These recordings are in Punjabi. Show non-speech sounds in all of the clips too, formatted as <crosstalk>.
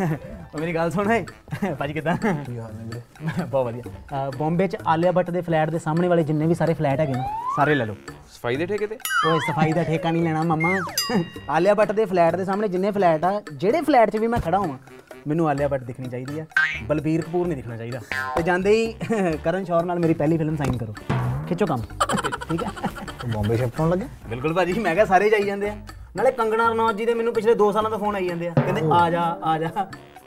ਉਹ ਮੇਰੀ ਗੱਲ ਸੁਣ ਏ ਭਾਜੀ ਕਿਦਾਂ? ਕੀ ਹਾਲ ਨੇ ਵੀਰੇ। ਬਹੁਤ ਵਧੀਆ। ਬੰਬੇ ਚ ਆਲਿਆ ਭੱਟ ਦੇ ਫਲੈਟ ਦੇ ਸਾਹਮਣੇ ਵਾਲੇ ਜਿੰਨੇ ਵੀ ਸਾਰੇ ਫਲੈਟ ਹੈਗੇ ਨਾ ਸਾਰੇ ਲੈ ਲਓ। ਸਫ਼ਾਈ ਦੇ ਠੇਕੇ ਤੇ? ਓਏ ਸਫ਼ਾਈ ਦਾ ਠੇਕਾ ਨਹੀਂ ਲੈਣਾ ਮਮਾ। ਆਲਿਆ ਭੱਟ ਦੇ ਫਲੈਟ ਦੇ ਸਾਹਮਣੇ ਜਿੰਨੇ ਫਲੈਟ ਆ ਜਿਹੜੇ ਫਲੈਟ 'ਚ ਵੀ ਮੈਂ ਖੜਾ ਹਾਂ ਮੈਨੂੰ ਆਲਿਆ ਭੱਟ ਦਿਖਣੀ ਚਾਹੀਦੀ ਆ। ਬਲਬੀਰ ਕਪੂਰ ਨਹੀਂ ਦਿਖਣਾ ਚਾਹੀਦਾ। ਤੇ ਜਾਂਦੇ ਹੀ <laughs> ਕਰਨ ਸ਼ੌਰ ਨਾਲ ਮੇਰੀ ਪਹਿਲੀ ਫਿਲਮ ਸਾਈਨ ਕਰੋ। ਖਿੱਚੋ ਕੰਮ। ਠੀਕ ਹੈ। ਬੰਬੇ ਸ਼ਿਫਟ ਹੋਣ ਲੱਗੇ? ਬਿਲਕੁਲ ਭਾਜੀ ਮੈਂ ਕਿਹਾ ਸਾਰੇ ਜਾਈ ਜਾਂਦੇ ਆ। ਨਾਲੇ ਕੰਗਣਾ ਰਣੌਤ ਜੀ ਦੇ ਮੈਨੂੰ ਪਿਛਲੇ 2 ਸਾਲਾਂ ਤੋਂ ਫੋਨ ਆਈ ਜਾਂਦੇ ਆ। ਕਹਿੰਦੇ ਆ ਜਾ ਆ ਜਾ।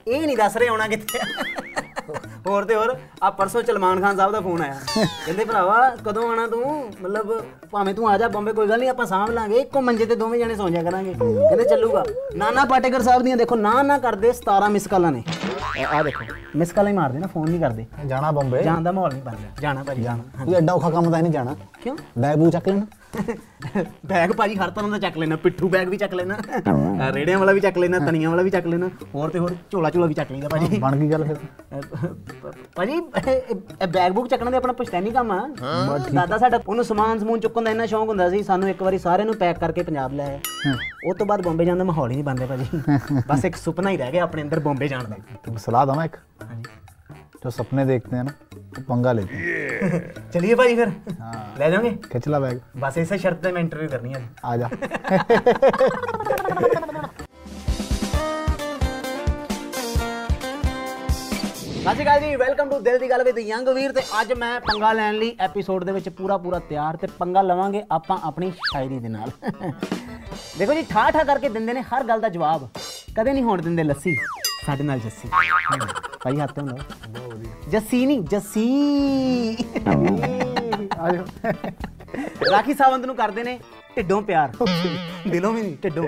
ਇਹ ਨਹੀਂ ਦੱਸ ਰਹੇ ਆਉਣਾ ਕਿੱਥੇ। ਹੋਰ ਤੇ ਹੋਰ ਆ ਪਰਸੋਂ ਸਲਮਾਨ ਖਾਨ ਸਾਹਿਬ ਦਾ ਫੋਨ ਆਇਆ। ਕਹਿੰਦੇ ਭਰਾਵਾ ਕਦੋਂ ਆਣਾ ਤੂੰ? ਮਤਲਬ ਭਾਵੇਂ ਤੂੰ ਆ ਜਾ ਬੰਬੇ ਕੋਈ ਗੱਲ ਨਹੀਂ ਆਪਾਂ ਸਾਂਭ ਲਾਂਗੇ। ਇੱਕੋ ਮੰਜੇ ਤੇ ਦੋਵੇਂ ਜਣੇ ਸੌਂ ਜਾ ਕਰਾਂਗੇ। ਕਹਿੰਦੇ ਚੱਲੂਗਾ। ਨਾਨਾ ਪਾਟੇਕਰ ਸਾਹਿਬ ਦੀਆਂ ਦੇਖੋ ਨਾ ਨਾ ਕਰਦੇ 17 ਮਿਸ ਕਾਲਾਂ ਨੇ। ਆ ਦੇਖੋ ਮਿਸ ਕਾਲਾਂ ਹੀ ਮਾਰਦੇ ਨਾ ਫੋਨ ਨਹੀਂ ਕਰਦੇ। ਜਾਣਾ ਬੰਬੇ। ਜਾਣ ਦਾ ਮਾਹੌਲ ਨਹੀਂ ਬਣ ਰਿਹਾ। ਜਾਣਾ ਭਾਜੀ ਜਾਣਾ। ਤੂੰ ਐਡਾ ਔਖਾ ਕੰਮ ਤਾਂ ਨਹੀਂ ਜਾਣਾ। ਕਿਉਂ? ਬੈਗ ਬੂ ਚੱਕ ਲੈਣਾ। <laughs> ਬੈਗ ਭਾਜੀ ਹਰ ਤਰ੍ਹਾਂ ਦਾ ਚੱਕ ਲੈਣਾ ਪਿੱਠੂ ਬੈਗ ਵੀ ਚੱਕ ਲੈਣਾ ਰੇੜਿਆਂ ਵਾਲਾ ਵੀ ਚੱਕ ਲੈਣਾ ਤਨੀਆਂ ਵਾਲਾ ਵੀ ਚੱਕ ਲੈਣਾ ਹੋਰ ਤੇ ਹੋਰ ਝੋਲਾ ਝੋਲਾ ਵੀ ਚੱਕ ਲਈਦਾ ਭਾਜੀ। ਬਣ ਗਈ ਗੱਲ ਫਿਰ। ਭਾਜੀ ਇਹ- ਬੈਗ ਬੁੱਕ ਚੱਕਣਾ ਤੇ ਆਪਣਾ ਪੁਸ਼ਤੈਨੀ ਕੰਮ ਆ। ਦਾਦਾ ਸਾਡਾ ਉਹਨੂੰ ਸਮਾਨ ਸਮੂਨ ਚੁੱਕਣ ਦਾ ਇੰਨਾ ਸ਼ੌਂਕ ਹੁੰਦਾ ਸੀ ਸਾਨੂੰ ਇੱਕ ਵਾਰੀ ਸਾਰਿਆਂ ਨੂੰ ਪੈਕ ਕਰਕੇ ਪੰਜਾਬ ਲੈ ਆਇਆ। ਉਹ ਤੋਂ ਬਾਅਦ ਬੰਬੇ ਜਾਣ ਦਾ ਮਾਹੌਲ ਹੀ ਨਹੀਂ ਬਣਦਾ ਭਾਜੀ। <laughs> ਬਸ ਇੱਕ ਸੁਪਨਾ ਹੀ ਰਹਿ ਗਿਆ ਆਪਣੇ ਅੰਦਰ ਬੰਬੇ ਜਾਣ ਦਾ। तुम सलाह दो मैं एक ਹਾਂਜੀ जो सपने देखते हैं ना वो पंगा लेते हैं ਚਲਿਏ ਭਾਜੀ ਫਿਰ ਲੈ ਜਾਓਗੇ खिंचला बैग ਬਸ ਇਸੇ ਸ਼ਰਤ ਤੇ ਮੈਂ ਇੰਟਰਵਿਊ ਕਰਨੀ ਹੈ आ जा ਸਤਿ ਸ਼੍ਰੀ ਅਕਾਲ ਜੀ ਵੈਲਕਮ ਟੂ ਦਿਲ ਦੀ ਗੱਲ ਵਿਦ ਯੰਗ ਵੀਰ ਤੇ ਅੱਜ ਮੈਂ ਪੰਗਾ ਲੈਣ ਲਈ ਐਪੀਸੋਡ ਦੇ ਵਿੱਚ ਪੂਰਾ ਪੂਰਾ ਤਿਆਰ ਤੇ ਪੰਗਾ ਲਵਾਂਗੇ ਆਪਾਂ ਆਪਣੀ ਸ਼ਾਇਰੀ ਦੇ ਨਾਲ ਦੇਖੋ ਜੀ ਠਾ ਠਾ ਕਰਕੇ ਦਿੰਦੇ ਨੇ ਹਰ ਗੱਲ ਦਾ ਜਵਾਬ ਕਦੇ ਨਹੀਂ ਹੋਣ ਦਿੰਦੇ ਲੱਸੀ ਸਾਡੇ ਨਾਲ ਜੱਸੀ। ਭਾਈ ਹੱਥ ਹੁੰਦਾ ਬਹੁਤ ਵਧੀਆ ਜੱਸੀ ਨਹੀਂ ਜੱਸੀ। ਆਜੋ। ਰਾਖੀ ਸਾਵੰਤ ਨੂੰ ਕਰਦੇ ਨੇ ਢਿੱਡੋਂ ਪਿਆਰ। ਦਿਲੋਂ ਵੀ ਨਹੀਂ ਢਿੱਡੋਂ।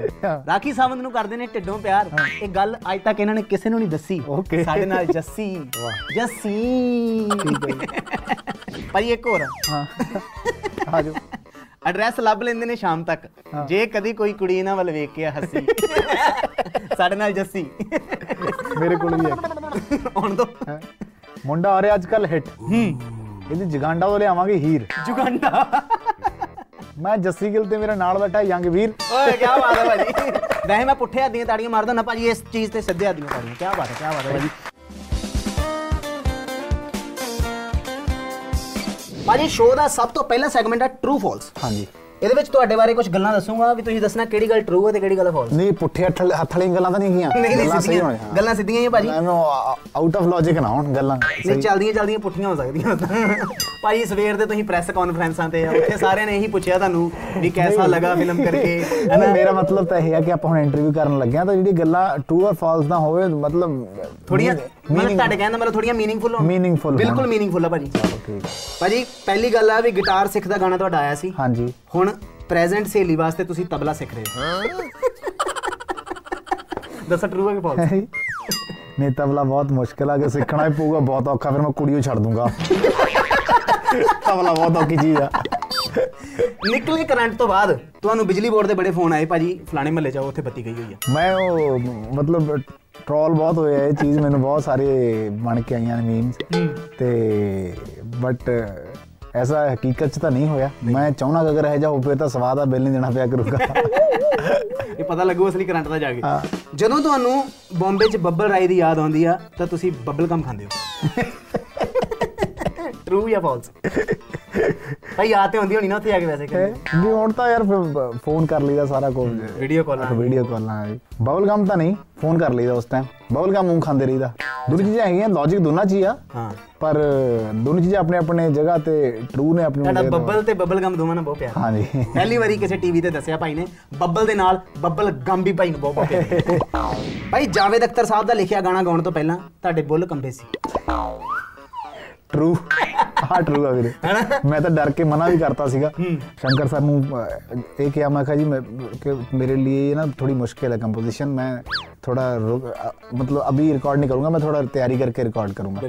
ਰਾਖੀ ਸਾਵੰਤ ਨੂੰ ਕਰਦੇ ਨੇ ਢਿੱਡੋਂ ਪਿਆਰ। ਇਹ ਗੱਲ ਅੱਜ ਤੱਕ ਇਹਨਾਂ ਨੇ ਕਿਸੇ ਨੂੰ ਨਹੀਂ ਦੱਸੀ। ਸਾਡੇ ਨਾਲ ਜੱਸੀ। ਜੱਸੀ। ਪਰ ਇਹ ਕੋਰ ਹਾਂ। ਆਜੋ। ਐਡਰੈਸ ਲੱਭ ਲੈਂਦੇ ਨੇ ਸ਼ਾਮ ਤੱਕ ਜੇ ਕਦੀ ਕੋਈ ਕੁੜੀ ਇਹਨਾਂ ਵੱਲ ਵੇਖ ਕੇ ਹੱਸੀ ਸਾਡੇ ਨਾਲ ਜੱਸੀ ਮੇਰੇ ਕੋਲ ਵੀ ਹੈ ਹੁਣ ਦੋ ਮੁੰਡਾ ਆ ਰਿਹਾ ਅੱਜ ਕੱਲ ਹਿੱਟ ਹੂੰ ਇਹਦੀ ਜਗਾਂਡਾ ਤੋਂ ਲਿਆਵਾਂਗੇ ਹੀਰ ਜੁਗਾਂਡਾ ਮੈਂ ਜੱਸੀ ਗਿੱਲ ਤੇ ਮੇਰਾ ਨਾਲ ਬੈਠਾ ਯੰਗ ਵੀਰ ਓਏ ਕੀ ਬਾਤ ਹੈ ਭਾਜੀ ਵੈਸੇ ਮੈਂ ਪੁੱਠੇ ਹੱਥ ਦੀਆਂ ਤਾੜੀਆਂ ਮਾਰਦਾ ਨਾ ਭਾਜੀ ਇਸ ਚੀਜ਼ ਤੇ ਸਿੱਧੇ ਹੱਥ ਦੀਆਂ ਤਾੜੀਆਂ ਕੀ ਬਾਤ ਹੈ ਕੀ ਬਾਤ ਹੈ ਭਾਜੀ ਭਾਜੀ ਸ਼ੋਅ ਦਾ ਸਭ ਤੋਂ ਪਹਿਲਾ ਸੈਗਮੈਂਟ ਹੈ ਟਰੂ ਫਾਲਸ ਹਾਂਜੀ। ਇਹਦੇ ਵਿੱਚ ਤੁਹਾਡੇ ਬਾਰੇ ਕੁਝ ਗੱਲਾਂ ਦੱਸੂਗਾ ਵੀ ਤੁਸੀਂ ਦੱਸਣਾ ਕਿਹੜੀ ਗੱਲ ਟਰੂ ਹੈ ਤੇ ਕਿਹੜੀ ਗੱਲ ਫਾਲਸ ਨਹੀਂ ਪੁੱਠੇ ਹੱਥ ਹੱਥ ਵਾਲੀਆਂ ਗੱਲਾਂ ਤਾਂ ਨਹੀਂ ਗਈਆਂ। ਨਹੀਂ ਨਹੀਂ ਸਿੱਧੀਆਂ ਗੱਲਾਂ ਸਿੱਧੀਆਂ ਹੀ ਭਾਜੀ। ਆਊਟ ਆਫ ਲੌਜੀਕ ਨਾ ਹੋਣ ਗੱਲਾਂ ਨਹੀਂ ਚੱਲਦੀਆਂ ਚੱਲਦੀਆਂ ਪੁੱਠੀਆਂ ਹੋ ਸਕਦੀਆਂ। ਭਾਈ ਸਵੇਰ ਦੇ ਤੁਸੀਂ ਪ੍ਰੈਸ ਕਾਨਫਰੰਸਾਂ ਤੇ ਉੱਥੇ ਸਾਰਿਆਂ ਨੇ ਇਹੀ ਪੁੱਛਿਆ ਤੁਹਾਨੂੰ ਵੀ ਕੈਸਾ ਲੱਗਾ ਫਿਲਮ ਕਰਕੇ ਨਹੀਂ, ਮੇਰਾ ਮਤਲਬ ਤਾਂ ਇਹ ਹੈ ਕਿ ਆਪਾਂ ਹੁਣ ਇੰਟਰਵਿਊ ਕਰਨ ਲੱਗੇ ਆ ਤਾਂ ਜਿਹੜੀ ਗੱਲਾਂ ਟਰੂ ਔਰ ਫਾਲਸ ਨਾ ਹੋਵੇ ਮਤਲਬ ਥੋੜੀਆਂ ਮਤਲਬ ਤੁਹਾਡੇ ਕਹਿਣ ਦਾ ਮਤਲਬ ਥੋੜੀਆਂ ਮੀਨਿੰਗਫੁਲ ਹੋਣ। Meaningful ਬਿਲਕੁਲ। ਮੀਨਿੰਗਫੁਲ ਆ ਭਾਜੀ। ਭਾਜੀ ਪਹਿਲੀ ਗੱਲ ਆ ਵੀ ਗਿਟਾਰ ਸਿੱਖਦਾ ਗਾਣਾ ਤੁਹਾਡਾ ਆਇਆ ਸੀ। ਹਾਂਜੀ। ਹੁਣ ਪ੍ਰੈਜ਼ੈਂਟ ਸਹੇਲੀ ਵਾਸਤੇ ਤੁਸੀਂ ਤਬਲਾ ਸਿੱਖ ਰਹੇ ਹੋ। ਦੱਸੋ ਟਰੂ ਹੈ ਕਿ ਫਾਲਸ ਨਹੀਂ ਤਬਲਾ ਬਹੁਤ ਮੁਸ਼ਕਿਲ ਆ ਕਿ ਸਿੱਖਣਾ ਹੀ ਪਊਗਾ ਬਹੁਤ ਔਖਾ ਫਿਰ ਮੈਂ ਕੁੜੀ ਨੂੰ ਛੱਡ ਦੂੰਗਾ। ਤਬਲਾ ਬਹੁਤ ਔਖੀ ਚੀਜ਼ ਆ। ਨਿਕਲੇ ਕਰੰਟ ਤੋਂ ਬਾਅਦ ਤੁਹਾਨੂੰ ਬਿਜਲੀ ਬੋਰਡ ਦੇ ਬੜੇ ਫੋਨ ਆਏ ਭਾਜੀ ਫਲਾਣੇ ਮਹੱਲੇ ਜਾਓ ਉੱਥੇ ਬੱਤੀ ਗਈ ਹੋਈ ਆ। ਮੈਂ ਉਹ ਮਤਲਬ ਟ੍ਰੋਲ ਬਹੁਤ ਹੋਇਆ ਇਹ ਚੀਜ਼ ਮੈਨੂੰ ਬਹੁਤ ਸਾਰੇ ਬਣ ਕੇ ਆਈਆਂ ਨੇ ਮੀਮਸ ਤੇ ਬਟ ਐਸਾ ਹਕੀਕਤ ਚ ਤਾਂ ਨਹੀਂ ਹੋਇਆ। ਮੈਂ ਚਾਹਣਾ ਕਿ ਅਗਰ ਇਹ ਜਾ ਹੋ ਫਿਰ ਤਾਂ ਸਵਾਦ ਦਾ ਬਿੱਲ ਨਹੀਂ ਦੇਣਾ ਪਿਆ ਕਰੂਗਾ। ਇਹ ਪਤਾ ਲੱਗੂ ਅਸਲੀ ਕਰੰਟ ਦਾ ਜਾ ਕੇ। ਜਦੋਂ ਤੁਹਾਨੂੰ ਬੰਬੇ 'ਚ ਬੱਬਲ ਰਾਏ ਦੀ ਯਾਦ ਆਉਂਦੀ ਆ ਤਾਂ ਤੁਸੀਂ ਬੱਬਲ ਗਮ ਖਾਂਦੇ ਹੋ। ਟਰੂ ਜਾਂ ਫਾਲਸ ਭਾਈ ਯਾਦ ਤੇ ਹੁੰਦੀ ਹੋਣੀ ਨਾ ਉੱਥੇ ਜਾ ਕੇ ਵੈਸੇ ਵੀ ਹੁਣ ਤਾਂ ਯਾਰ ਫੋਨ ਕਰ ਲਈਦਾ ਸਾਰਾ ਕੁਝ। ਵੀਡੀਓ ਕਾਲ ਵੀਡੀਓ ਕਾਲਾਂ ਬਬਲ ਗਮ ਤਾਂ ਨਹੀਂ ਫੋਨ ਕਰ ਲਈਦਾ ਉਸ ਟਾਈਮ ਬਬਲ ਗਮ ਮੂੰਹ ਖਾਂਦੇ ਰਹੀਦਾ। ਦੋਨੋਂ ਚੀਜ਼ਾਂ ਹੈਗੀਆਂ ਲੌਜੀਕ ਦੋਨਾਂ ਚ ਹੀ ਆ। ਹਾਂ। ਪਰ ਦੋਨੋਂ ਚੀਜ਼ਾਂ ਆਪਣੇ ਆਪਣੇ ਜਗ੍ਹਾ ਤੇ ਟਰੂ ਨੇ ਆਪਣੀ ਤੁਹਾਡਾ ਬੱਬਲ ਤੇ। ਬੱਬਲ ਗਮ ਦੋਵਾਂ ਨਾਲ ਬਹੁਤ ਪਿਆਰ। ਹਾਂਜੀ। ਪਹਿਲੀ ਵਾਰੀ ਕਿਸੇ ਟੀਵੀ ਤੇ ਦੱਸਿਆ ਭਾਈ ਨੇ ਬੱਬਲ ਦੇ ਨਾਲ ਬੱਬਲ ਗਮ ਵੀ ਭਾਈ ਨੂੰ ਬਹੁਤ ਬਹੁਤ ਪਿਆਰ। <laughs> ਭਾਈ ਜਾਵੇਦ ਅਖਤਰ ਸਾਹਿਬ ਦਾ ਲਿਖਿਆ ਗਾਣਾ ਗਾਉਣ ਤੋਂ ਪਹਿਲਾਂ ਤੁਹਾਡੇ ਬੁੱਲ ਕੰਬੇ ਸੀ। ਟਰੂ ਹਾਂ ਟਰੂ ਆ ਵੀਰੇ। ਮੈਂ ਤਾਂ ਡਰ ਕੇ ਮਨਾ ਵੀ ਕਰਤਾ ਸੀਗਾ। ਸ਼ੰਕਰ ਸਰ ਨੂੰ ਇਹ ਕਿਹਾ ਮੈਂ ਕਿਹਾ ਜੀ ਕਿ ਮੇਰੇ ਲਈ ਇਹ ਨਾ ਥੋੜੀ ਮੁਸ਼ਕਿਲ ਹੈ ਕੰਪੋਜੀਸ਼ਨ ਮੈਂ ਥੋੜਾ ਮਤਲਬ ਅਭੀ ਰਿਕਾਰਡ ਨਹੀਂ ਕਰੂੰਗਾ ਮੈਂ ਥੋੜਾ ਤਿਆਰੀ ਕਰਕੇ ਰਿਕਾਰਡ ਕਰੂੰਗਾ।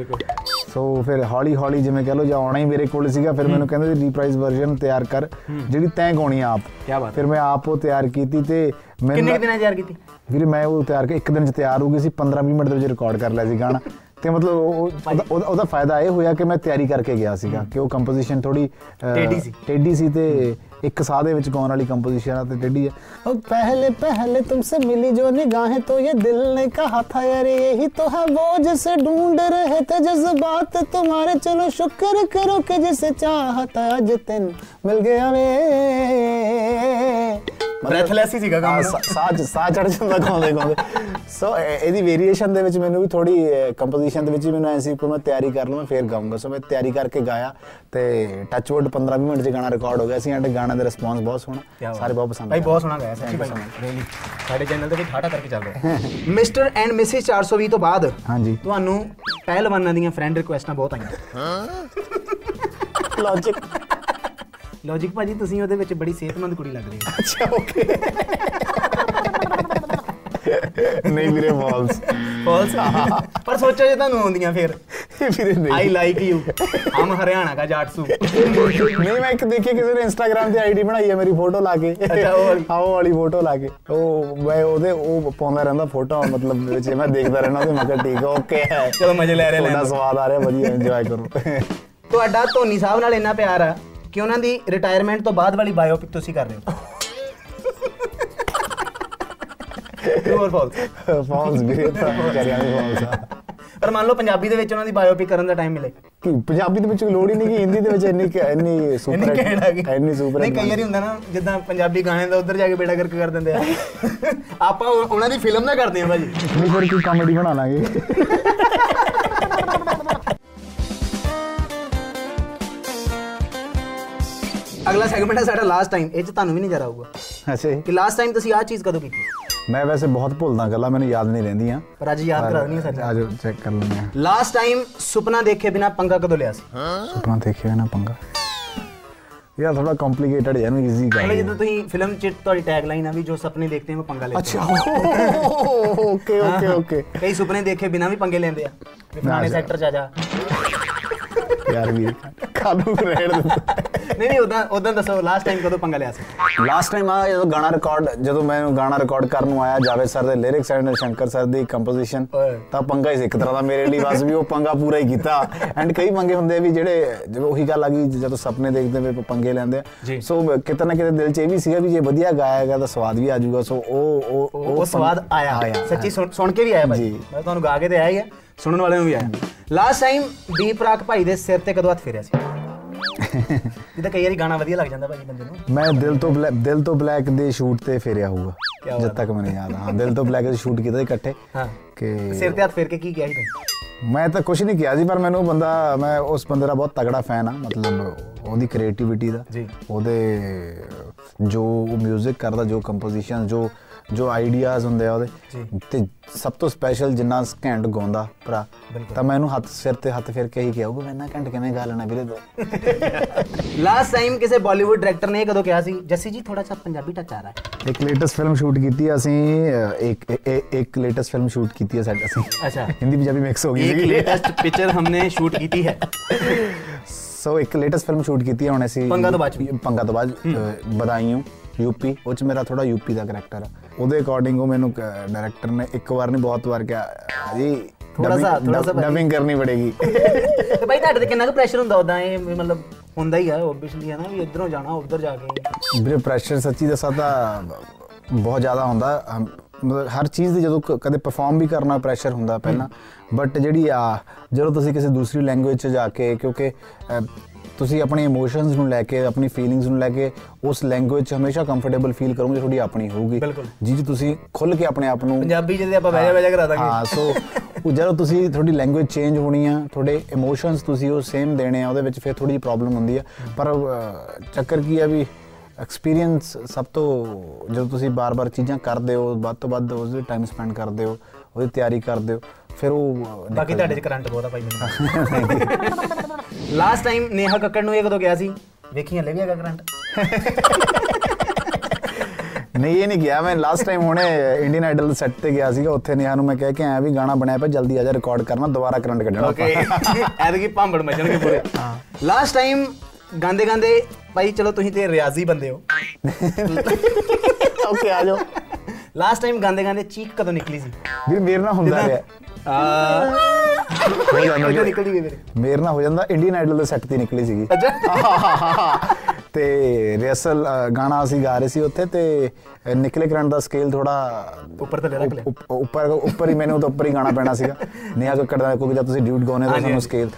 ਸੋ ਫਿਰ ਹੌਲੀ ਹੌਲੀ ਜਿਵੇਂ ਕਹ ਲੋ ਜਾਂ ਆਉਣਾ ਹੀ ਮੇਰੇ ਕੋਲ ਸੀਗਾ ਫਿਰ ਮੈਨੂੰ ਕਹਿੰਦੇ ਰੀਪ੍ਰਾਈਜ਼ ਵਰਜ਼ਨ ਤਿਆਰ ਕਰ ਜਿਹੜੀ ਤੈਂ ਗਾਉਣੀ ਆਪ। ਕੀ ਬਾਤ ਫਿਰ ਮੈਂ ਆਪ ਉਹ ਤਿਆਰ ਕੀਤੀ ਤੇ ਮੈਂ ਕਿੰਨੇ ਦਿਨਾਂ ਤਿਆਰ ਕੀਤੀ? ਵੀਰੇ ਮੈਂ ਉਹ ਤਿਆਰ ਕੇ ਇੱਕ ਦਿਨ ਚ ਤਿਆਰ ਹੋ ਗਈ ਸੀ 15 20 ਮਿੰਟ ਦੇ ਵਿੱਚ ਰਿਕਾਰਡ ਕਰ ਲਿਆ ਸੀ ਗਾਣਾ। ਤੇ ਮਤਲਬ ਉਹਦਾ ਫਾਇਦਾ ਇਹ ਹੋਇਆ ਕਿ ਮੈਂ ਤਿਆਰੀ ਕਰਕੇ ਗਿਆ ਸੀਗਾ ਕਿ ਉਹ ਕੰਪੋਜੀਸ਼ਨ ਥੋੜੀ ਟੇਡੀ ਸੀ ਟੇਡੀ ਸੀ ਤੇ ਇੱਕ ਸਾਹ ਦੇ ਵਿੱਚ ਗਾਉਣ ਵਾਲੀ ਕੰਪੋਜੀਸ਼ਨ ਆ ਤੇ ਟੇਡੀ ਹੈ ਉਹ ਪਹਿਲੇ ਪਹਿਲੇ ਤੁਮਸੇ ਮਿਲੀ ਜੋ ਨਿਗਾहें तो ये दिल ने कहा था यार यही तो है वो जिसे ढूंढ रहे थे जज्बात तुम्हारे चलो शुक्र करो कि जिसे चाहता जितन मिल गया वे ਬ੍ਰੈਥਲੈਸ ਹੀ ਸੀਗਾ ਕੰਮ। ਹਾਂ, ਸਾਹ ਸਾਹ ਚੜ ਜਾਂਦਾ ਗਾਉਂਦੇ ਗਾਉਂਦੇ। ਸੋ ਇਹਦੀ ਵੇਰੀਏਸ਼ਨ ਦੇ ਵਿੱਚ ਮੈਨੂੰ ਵੀ ਥੋੜੀ ਕੰਪੋਜੀਸ਼ਨ ਦੇ ਵਿੱਚ ਮੈਨੂੰ ਐ ਸੀ ਕਿ ਮੈਂ ਤਿਆਰੀ ਕਰ ਲਵਾਂ ਫੇਰ ਗਾਉਂਗਾ ਸੋ ਮੈਂ ਤਿਆਰੀ ਕਰਕੇ ਗਾਇਆ ਤੇ ਟੱਚਵੁੱਡ 15 ਮਿੰਟ ਚ ਗਾਣਾ ਰਿਕਾਰਡ ਹੋ ਗਿਆ ਸੀ ਐਂਡ ਗਾਣਾ ਦਾ ਰਿਸਪੌਂਸ ਬਹੁਤ ਸੋਹਣਾ। ਸਾਰੇ ਬਹੁਤ ਪਸੰਦ ਭਾਈ। ਬਹੁਤ ਸੋਹਣਾ ਗਾਇਆ ਸੱਚੀ ਭਾਈ। ਰੀਲੀ ਸਾਡੇ ਚੈਨਲ ਤੇ ਵੀ ਠਾਠਾ ਕਰਕੇ ਚੱਲ ਰਿਹਾ। ਮਿਸਟਰ ਐਂਡ ਮਿਸਿਸ 420 ਤੋਂ ਬਾਅਦ ਹਾਂਜੀ। ਤੁਹਾਨੂੰ ਪਹਿਲਵਾਨਾਂ ਦੀਆਂ ਫਰੈਂਡ ਰਿਕੁਐਸਟਾਂ ਬਹੁਤ ਆਈਆਂ। ਲੌਜਿਕ ਲੌਜਿਕ ਭਾਜੀ ਤੁਸੀਂ ਉਹਦੇ ਵਿੱਚ ਬੜੀ ਸਿਹਤਮੰਦ ਕੁੜੀ ਲੱਗ ਰਹੀ ਹੋ। ਅੱਛਾ ਓਕੇ ਨਹੀਂ ਵੀਰੇ ਵਾਲਸ ਫਾਲਸ ਪਰ ਸੋਚੋ ਜੇ ਤੁਹਾਨੂੰ ਆਉਂਦੀਆਂ ਫਿਰ। ਵੀਰੇ ਨਹੀਂ। ਆਈ ਲਾਈਕ ਯੂ ਹਮ ਹਰਿਆਣਾ ਦਾ ਜਾਟਸੂ। ਨਹੀਂ ਮੈਂ ਇੱਕ ਦੇਖੀ ਕਿਸੇ ਨੇ ਇੰਸਟਾਗ੍ਰam ਤੇ ਆਈਡੀ ਬਣਾਈ ਹੈ ਮੇਰੀ ਫੋਟੋ ਲਾ ਕੇ। ਅੱਛਾ, ਉਹ ਵਾਲੀ। ਹਾਂ ਉਹ ਵਾਲੀ ਫੋਟੋ ਲਾ ਕੇ। ਉਹ ਮੈਂ ਉਹਦੇ ਉਹ ਪਾਉਂਦਾ ਰਹਿੰਦਾ ਫੋਟੋ ਮਤਲਬ ਵਿੱਚ ਮੈਂ ਦੇਖਦਾ ਰਹਿਣਾ ਉਹਦੇ ਮੈਂ ਕਿਹਾ ਠੀਕ ਹੈ ਓਕੇ ਹੈ। ਚਲੋ ਮਜ਼ੇ ਲੈ ਰਹੇ ਲੈਣ ਸਵਾਦ ਆ ਰਿਹਾ ਵਧੀਆ ਇੰਜੋਏ ਕਰੋ। ਤੁਹਾਡਾ ਧੋਨੀ ਸਾਹਿਬ ਨਾਲ ਇੰਨਾ ਪਿਆਰ ਆ। ਕਿ ਉਹਨਾਂ ਦੀ ਰਿਟਾਇਰਮੈਂਟ ਤੋਂ ਬਾਅਦ ਵਾਲੀ ਬਾਇਓਪਿਕ ਤੁਸੀਂ ਕਰ ਰਹੇ ਹੋ? True or false? ਫਾਲਸ ਵੀਰੇ ਤਾਂ ਕਰਿਆ ਨਹੀਂ ਫਾਲਸ ਆ। ਪਰ ਮੰਨ ਲਓ ਪੰਜਾਬੀ ਦੇ ਵਿੱਚ ਉਹਨਾਂ ਦੀ ਬਾਇਓਪਿਕ ਕਰਨ ਦਾ ਟਾਈਮ ਮਿਲੇ। ਕਿ ਪੰਜਾਬੀ ਦੇ ਵਿੱਚ ਲੋੜ ਹੀ ਨਹੀਂ ਕਿ ਹਿੰਦੀ ਦੇ ਵਿੱਚ ਇੰਨੀ ਇੰਨੀ ਸੁਪਰ ਇੰਨੀ ਸੁਪਰ ਨਹੀਂ ਕਈ ਵਾਰੀ ਹੁੰਦਾ ਨਾ ਜਿੱਦਾਂ ਪੰਜਾਬੀ ਗਾਣੇ ਦਾ ਉਧਰ ਜਾ ਕੇ ਬੇੜਾ ਕਰਕੇ ਕਰ ਦਿੰਦੇ ਆ। ਆਪਾਂ ਉਹ- ਉਹਨਾਂ ਦੀ ਫਿਲਮ ਨਾ ਕਰਦੇ ਆ ਭਾਜੀ। ਨਹੀਂ ਫਿਰ ਕੀ ਕਾਮੇਡੀ ਬਣਾ ਲਾਂਗੇ? ਅਗਲਾ ਸੈਗਮੈਂਟ ਹੈ ਸਾਡਾ ਲਾਸਟ ਟਾਈਮ ਇਹ ਚ ਤੁਹਾਨੂੰ ਵੀ ਨਜ਼ਰ ਆਊਗਾ ਅੱਛਾ ਜੀ। ਕਿ ਲਾਸਟ ਟਾਈਮ ਤੁਸੀਂ ਆਹ ਚੀਜ਼ ਕਦੋਂ ਕੀਤੀ ਮੈਂ ਵੈਸੇ ਬਹੁਤ ਭੁੱਲਦਾ ਗੱਲਾਂ ਮੈਨੂੰ ਯਾਦ ਨਹੀਂ ਰਹਿੰਦੀਆਂ ਪਰ ਅੱਜ ਯਾਦ ਕਰਾ ਦੇਣੀ ਸੱਚ ਆਜੋ ਚੈੱਕ ਕਰ ਲੈਂਦੇ ਹਾਂ ਲਾਸਟ ਟਾਈਮ ਸੁਪਨਾ ਦੇਖੇ ਬਿਨਾ ਪੰਗਾ ਕਦੋਂ ਲਿਆ ਸੀ ਸੁਪਨਾ ਦੇਖਿਆ ਨਾ ਪੰਗਾ ਯਾਰ ਥੋੜਾ ਕੰਪਲਿਕੇਟਡ ਹੈ ਇਹਨੂੰ ਈਜ਼ੀ ਕਰ ਪਹਿਲੇ ਜਦੋਂ ਤੁਸੀਂ ਫਿਲਮ ਚ ਤੁਹਾਡੀ ਟੈਗ ਲਾਈਨ ਆ ਵੀ ਜੋ ਸੁਪਨੇ ਦੇਖਤੇ हैं वो पंगा लेते ਅੱਛਾ ਓਕੇ ਓਕੇ ਓਕੇ हैं ਕਈ ਸੁਪਨੇ ਦੇਖੇ ਬਿਨਾ ਵੀ ਪੰਗੇ ਲੈਂਦੇ ਆ ਵੀ ਫਲਾਣੇ ਜਾ। ਯਾਰ ਵੀ ਕਾਨੂੰ ਰਹਿਣ ਦਿੱਤਾ ਨਹੀਂ ਨਹੀਂ ਉਦਾਂ ਉਦਾਂ ਦੱਸੋ ਲਾਸਟ ਟਾਈਮ ਕਦੋਂ ਪੰਗਾ ਲਿਆ ਸੀ? ਲਾਸਟ ਟਾਈਮ ਆ ਜਦੋਂ ਗਾਣਾ ਰਿਕਾਰਡ ਜਦੋਂ ਮੈਂ ਗਾਣਾ ਰਿਕਾਰਡ ਕਰਨ ਨੂੰ ਆਇਆ ਜਾਵੇਦ ਸਰ ਦੇ ਲਿਰਿਕਸ ਐਂਡ ਸ਼ੰਕਰ ਸਰ ਦੀ ਕੰਪੋਜੀਸ਼ਨ। ਤਾਂ ਪੰਗਾ ਹੀ ਸੀ ਇੱਕ ਤਰ੍ਹਾਂ ਦਾ ਮੇਰੇ ਲਈ ਬਸ ਵੀ ਉਹ ਪੰਗਾ ਪੂਰਾ ਹੀ ਕੀਤਾ। ਐਂਡ ਕਈ ਪੰਗੇ ਹੁੰਦੇ ਆ ਵੀ ਜਿਹੜੇ ਜਿਵੇਂ ਉਹੀ ਗੱਲ ਆ ਗਈ ਜਦੋਂ ਸੁਪਨੇ ਦੇਖਦੇ ਵੇ ਪੰਗੇ ਲੈਂਦੇ। ਸੋ ਕਿਤੇ ਨਾ ਕਿਤੇ ਦਿਲ 'ਚ ਇਹ ਵੀ ਸੀਗਾ ਵੀ ਜੇ ਵਧੀਆ ਗਾਇਆ ਗਿਆ ਤਾਂ ਸਵਾਦ ਵੀ ਆ ਜਾਊਗਾ। ਸੋ ਉਹ ਉਹ ਉਹ ਸਵਾਦ ਆਇਆ ਸੱਚੀ ਸੁਣ ਕੇ ਵੀ ਆਇਆ ਭਾਈ। ਮੈਂ ਤੁਹਾਨੂੰ ਗਾ ਕੇ ਤੇ ਆਇਆ ਹੀ ਆ। ਸੁਣਨ ਵਾਲਿਆਂ ਨੂੰ ਵੀ ਆਇਆ। ਲਾਸਟ ਟਾਈਮ ਦੀਪ ਰਾਕ ਭਾਈ ਦੇ ਸਿਰ ਤੇ ਕਦੋਂ ਹੱਥ ਫੇਰਿਆ ਸੀ? <laughs> ਜਿੱਦਾਂ ਕਈ ਵਾਰੀ ਗਾਣਾ ਵਧੀਆ ਲੱਗ ਜਾਂਦਾ ਭਾਜੀ ਬੰਦੇ ਨੂੰ। ਮੈਂ ਦਿਲ ਤੋਂ ਬਲੈਕ ਦਿਲ ਤੋਂ ਬਲੈਕ ਦੇ ਸ਼ੂਟ ਤੇ ਫੇਰਿਆ ਹੋਊਗਾ ਜਦ ਤੱਕ ਮੈਨੂੰ ਯਾਦ ਆ। ਹਾਂ ਦਿਲ ਤੋਂ ਬਲੈਕ ਦੇ ਸ਼ੂਟ ਕੀਤਾ ਇਕੱਠੇ ਹਾਂ। ਕਿ ਸਿਰ ਤੇ ਹੱਥ ਫੇਰ ਕੇ ਕੀ ਕਿਹਾ ਸੀ ਤੁਸੀਂ? ਮੈਂ ਤਾਂ ਕੁਝ ਨਹੀਂ ਕਿਹਾ ਸੀ ਪਰ ਮੈਨੂੰ ਬੰਦਾ ਮੈਂ ਉਸ ਬੰਦੇ ਦਾ ਬਹੁਤ ਤਗੜਾ ਫੈਨ ਆ ਮਤਲਬ ਉਹਦੀ ਕ੍ਰੀਏਟੀਵਿਟੀ ਦਾ ਜੀ। ਉਹਦੇ ਜੋ 뮤직 ਕਰਦਾ ਜੋ ਕੰਪੋਜੀਸ਼ਨ ਜੋ ਜੋ ਆਈਡੀਆਜ਼ ਹੁੰਦੇ ਆ ਉਹਦੇ ਤੇ ਸਭ ਤੋਂ ਸਪੈਸ਼ਲ ਜਿੰਨਾ ਘੈਂਟ ਗਾਉਂਦਾ ਭਰਾ ਤਾਂ ਮੈਂ ਇਹਨੂੰ ਹੱਥ ਸਿਰ ਤੇ ਹੱਥ ਫੇਰ ਕੇ ਹੀ ਕਿਹਾ ਉਹ ਮੈਂ ਇੰਨਾ ਘੈਂਟ ਕਿਵੇਂ ਗਾ ਲੈਣਾ ਵੀਰੇ ਤੂੰ ਲਾਸਟ ਟਾਈਮ ਕਿਸੇ ਬਾਲੀਵੁੱਡ ਡਾਇਰੈਕਟਰ ਨੇ ਇਹ ਕਦੋਂ ਕਿਹਾ ਸੀ ਜੱਸੀ ਜੀ ਥੋੜਾ ਜਿਹਾ ਪੰਜਾਬੀ ਟੱਚ ਆ ਰਿਹਾ ਹੈ ਇੱਕ ਲੇਟੈਸਟ ਫਿਲਮ ਸ਼ੂਟ ਕੀਤੀ ਆ ਅਸੀਂ ਅ, ਇੱਕ ਇੱਕ- ਇੱਕ ਲੇਟੈਸਟ ਫਿਲਮ ਸ਼ੂਟ ਕੀਤੀ ਹੈ ਸਾਡੇ ਅਸੀਂ ਅੱਛਾ ਹਿੰਦੀ ਪੰਜਾਬੀ ਮਿਕਸ ਹੋ ਗਈ एक ਸੀ लेटेस्ट पिक्चर हमने शूट की थी है ਸੋ ਇੱਕ ਲੇਟੈਸਟ ਫਿਲਮ ਸ਼ੂਟ ਕੀਤੀ ਹੈ ਹੁਣ ਅਸੀਂ ਪੰਗਾ ਤੋਂ ਬਾਅਦ ਚ। ਪੰਗਾ ਤੋਂ ਬਾਅਦ ਅ, ਬਦਾਈਓ ਯੂਪੀ ਉਹ ਚ ਮੇਰਾ ਥੋੜਾ ਯੂਪੀ ਦਾ ਕਰੈਕਟਰ ਆ। ਉਹਦੇ ਅਕੋਰਡਿੰਗ ਉਹ ਮੈਨੂੰ ਡਾਇਰੈਕਟਰ ਨੇ ਇੱਕ ਵਾਰ ਨਹੀਂ ਬਹੁਤ ਵਾਰ ਕਿਹਾ ਜੀ ਥੋੜਾ ਸਾ- ਥੋੜਾ ਸਾ। ਡਬਿੰਗ ਕਰਨੀ ਪੜੇਗੀ। ਭਾਈ ਤੁਹਾਡੇ ਤੇ ਕਿੰਨਾ ਕੁ ਪ੍ਰੈਸ਼ਰ ਹੁੰਦਾ ਉਦਾਂ ਇਹ ਮਤਲਬ ਹੁੰਦਾ ਹੀ ਆ ਓਬਵੀਅਸਲੀ ਹੈ ਨਾ ਵੀ ਇਧਰੋਂ ਜਾਣਾ ਉਧਰ ਜਾ ਕੇ। ਵੀਰੇ ਪ੍ਰੈਸ਼ਰ ਸੱਚੀ ਦੱਸਾਂ ਤਾਂ ਬਹੁਤ ਜ਼ਿਆਦਾ ਹੁੰਦਾ। ਮਤਲਬ ਹਰ ਚੀਜ਼ ਦੀ ਜਦੋਂ ਕਦੇ ਪਰਫਾਰਮ ਵੀ ਕਰਨਾ ਪ੍ਰੈਸ਼ਰ ਹੁੰਦਾ ਪਹਿਲਾਂ। ਬਟ ਜਿਹੜੀ ਆ ਜਦੋਂ ਤੁਸੀਂ ਕਿਸੇ ਦੂਸਰੀ ਲੈਂਗੁਏਜ 'ਚ ਜਾ ਕੇ ਕਿਉਂਕਿ ਤੁਸੀਂ ਆਪਣੇ ਇਮੋਸ਼ਨਸ ਨੂੰ ਲੈ ਕੇ ਆਪਣੀ ਫੀਲਿੰਗਸ ਨੂੰ ਲੈ ਕੇ ਉਸ ਲੈਂਗੁਏਜ 'ਚ ਹਮੇਸ਼ਾ ਕੰਫਰਟੇਬਲ ਫੀਲ ਕਰੋਗੇ ਤੁਹਾਡੀ ਆਪਣੀ ਹੋਊਗੀ। ਜੀ ਜੀ ਤੁਸੀਂ ਖੁੱਲ ਕੇ ਆਪਣੇ ਆਪ ਨੂੰ ਪੰਜਾਬੀ ਜਿਹਦੇ ਆਪਾਂ ਵਜਾ ਵਜਾ ਕਰਾ ਦਾਂਗੇ। ਹਾਂ ਸੋ ਉਹ ਜਦੋਂ ਤੁਸੀਂ ਤੁਹਾਡੀ ਲੈਂਗੁਏਜ ਚੇਂਜ ਹੋਣੀ ਆ ਤੁਹਾਡੇ ਇਮੋਸ਼ਨਸ ਤੁਸੀਂ ਉਹ ਸੇਮ ਦੇਣੇ ਆ ਉਹਦੇ ਵਿੱਚ ਫਿਰ ਥੋੜੀ ਪ੍ਰੋਬਲਮ ਹੁੰਦੀ ਆ। ਪਰ ਚੱਕਰ ਕੀ ਆ ਵੀ ਐਕਸਪੀਰੀਅੰਸ ਸਭ ਤੋਂ ਜਦੋਂ ਤੁਸੀਂ ਬਾਰ-ਬਾਰ ਚੀਜ਼ਾਂ ਕਰਦੇ ਹੋ ਵੱਧ ਤੋਂ ਵੱਧ ਉਸ ਦੇ ਟਾਈਮ ਸਪੈਂਡ ਕਰਦੇ ਹੋ ਉਹਦੀ ਤਿਆਰੀ ਕਰਦੇ ਹੋ ਫਿਰ ਉਹ ਬਾਕੀ ਤੁਹਾਡੇ ਚ ਕਰੰਟ ਬਹੁਤ ਆ ਭਾਈ ਮੈਨੂੰ। ਲਾਸਟ ਟਾਈਮ ਨੇਹਾ ਕੱਕੜ ਨੂੰ ਇਹ ਕਦੋਂ ਗਿਆ ਸੀ? ਵੇਖੀ ਹਲੇ ਵੀ ਹੈਗਾ ਕਰੰਟ ਨਹੀਂ ਇਹ ਨਹੀਂ ਗਿਆ। ਮੈਂ ਲਾਸਟ ਟਾਈਮ ਹੁਣੇ ਇੰਡੀਅਨ ਆਈਡਲ ਸੈੱਟ ਤੇ ਗਿਆ ਸੀਗਾ। ਉੱਥੇ ਨਿਆ ਨੂੰ ਮੈਂ ਕਹਿ ਕੇ ਆਇਆ ਵੀ ਗਾਣਾ ਬਣਾਇਆ ਪਿਆ ਜਲਦੀ ਆ ਜਾ ਰਿਕਾਰਡ ਕਰਨਾ ਦੁਬਾਰਾ ਕਰੰਟ ਕੱਢਣਾ ਓਕੇ ਐਤਕੀ ਭਾਂਬੜ ਮਚਣਗੇ ਪੂਰੇ। ਲਾਸਟ ਟਾਈਮ ਗਾਂਦੇ ਗਾਂਦੇ ਭਾਈ ਚਲੋ ਤੁਸੀਂ ਤੇ ਰਿਆਜ਼ੀ ਬੰਦੇ ਹੋ। ਓਕੇ ਆ ਜਾਓ। ਲਾਸਟ ਟਾਈਮ ਗਾਂਦੇ ਗਾਂਦੇ ਚੀਕ ਕਦੋਂ ਨਿਕਲੀ ਸੀ? ਵੀਰ ਮੇਰੇ ਨਾਲ ਹੁੰਦਾ ਰਿਹਾ। ਹੋ ਜਾਂਦਾ। ਨਿਕਲਦੀ ਗਈ ਮੇਰੇ ਮੇਰੇ ਨਾਲ ਹੋ ਜਾਂਦਾ ਇੰਡੀਅਨ ਆਈਡਲ ਦੇ ਸੈੱਟ ਤੇ ਨਿਕਲੀ ਸੀਗੀ। ਅੱਛਾ। ਤੇ ਰਿਹਰਸਲ ਗਾਣਾ ਅਸੀਂ ਗਾ ਰਹੇ ਸੀ ਉੱਥੇ ਤੇ ਨਿਕਲੇ ਕਰੰਟ ਦਾ ਸਕੇਲ ਥੋੜਾ ਉੱਪਰ ਤੇ ਲੈਣਾ ਉੱਪਰ ਉੱਪਰ ਹੀ ਮੈਨੂੰ ਤਾਂ ਉੱਪਰ ਹੀ ਗਾਣਾ ਪੈਣਾ ਸੀਗਾ। <laughs> ਨਿਆ ਕੱਕੜ ਦਾ ਕਿਉਂਕਿ ਜਦ ਤੁਸੀਂ ਡਿਊਟ ਗਾਉਨੇ ਤਾਂ ਤੁਹਾਨੂੰ ਸਕੇਲ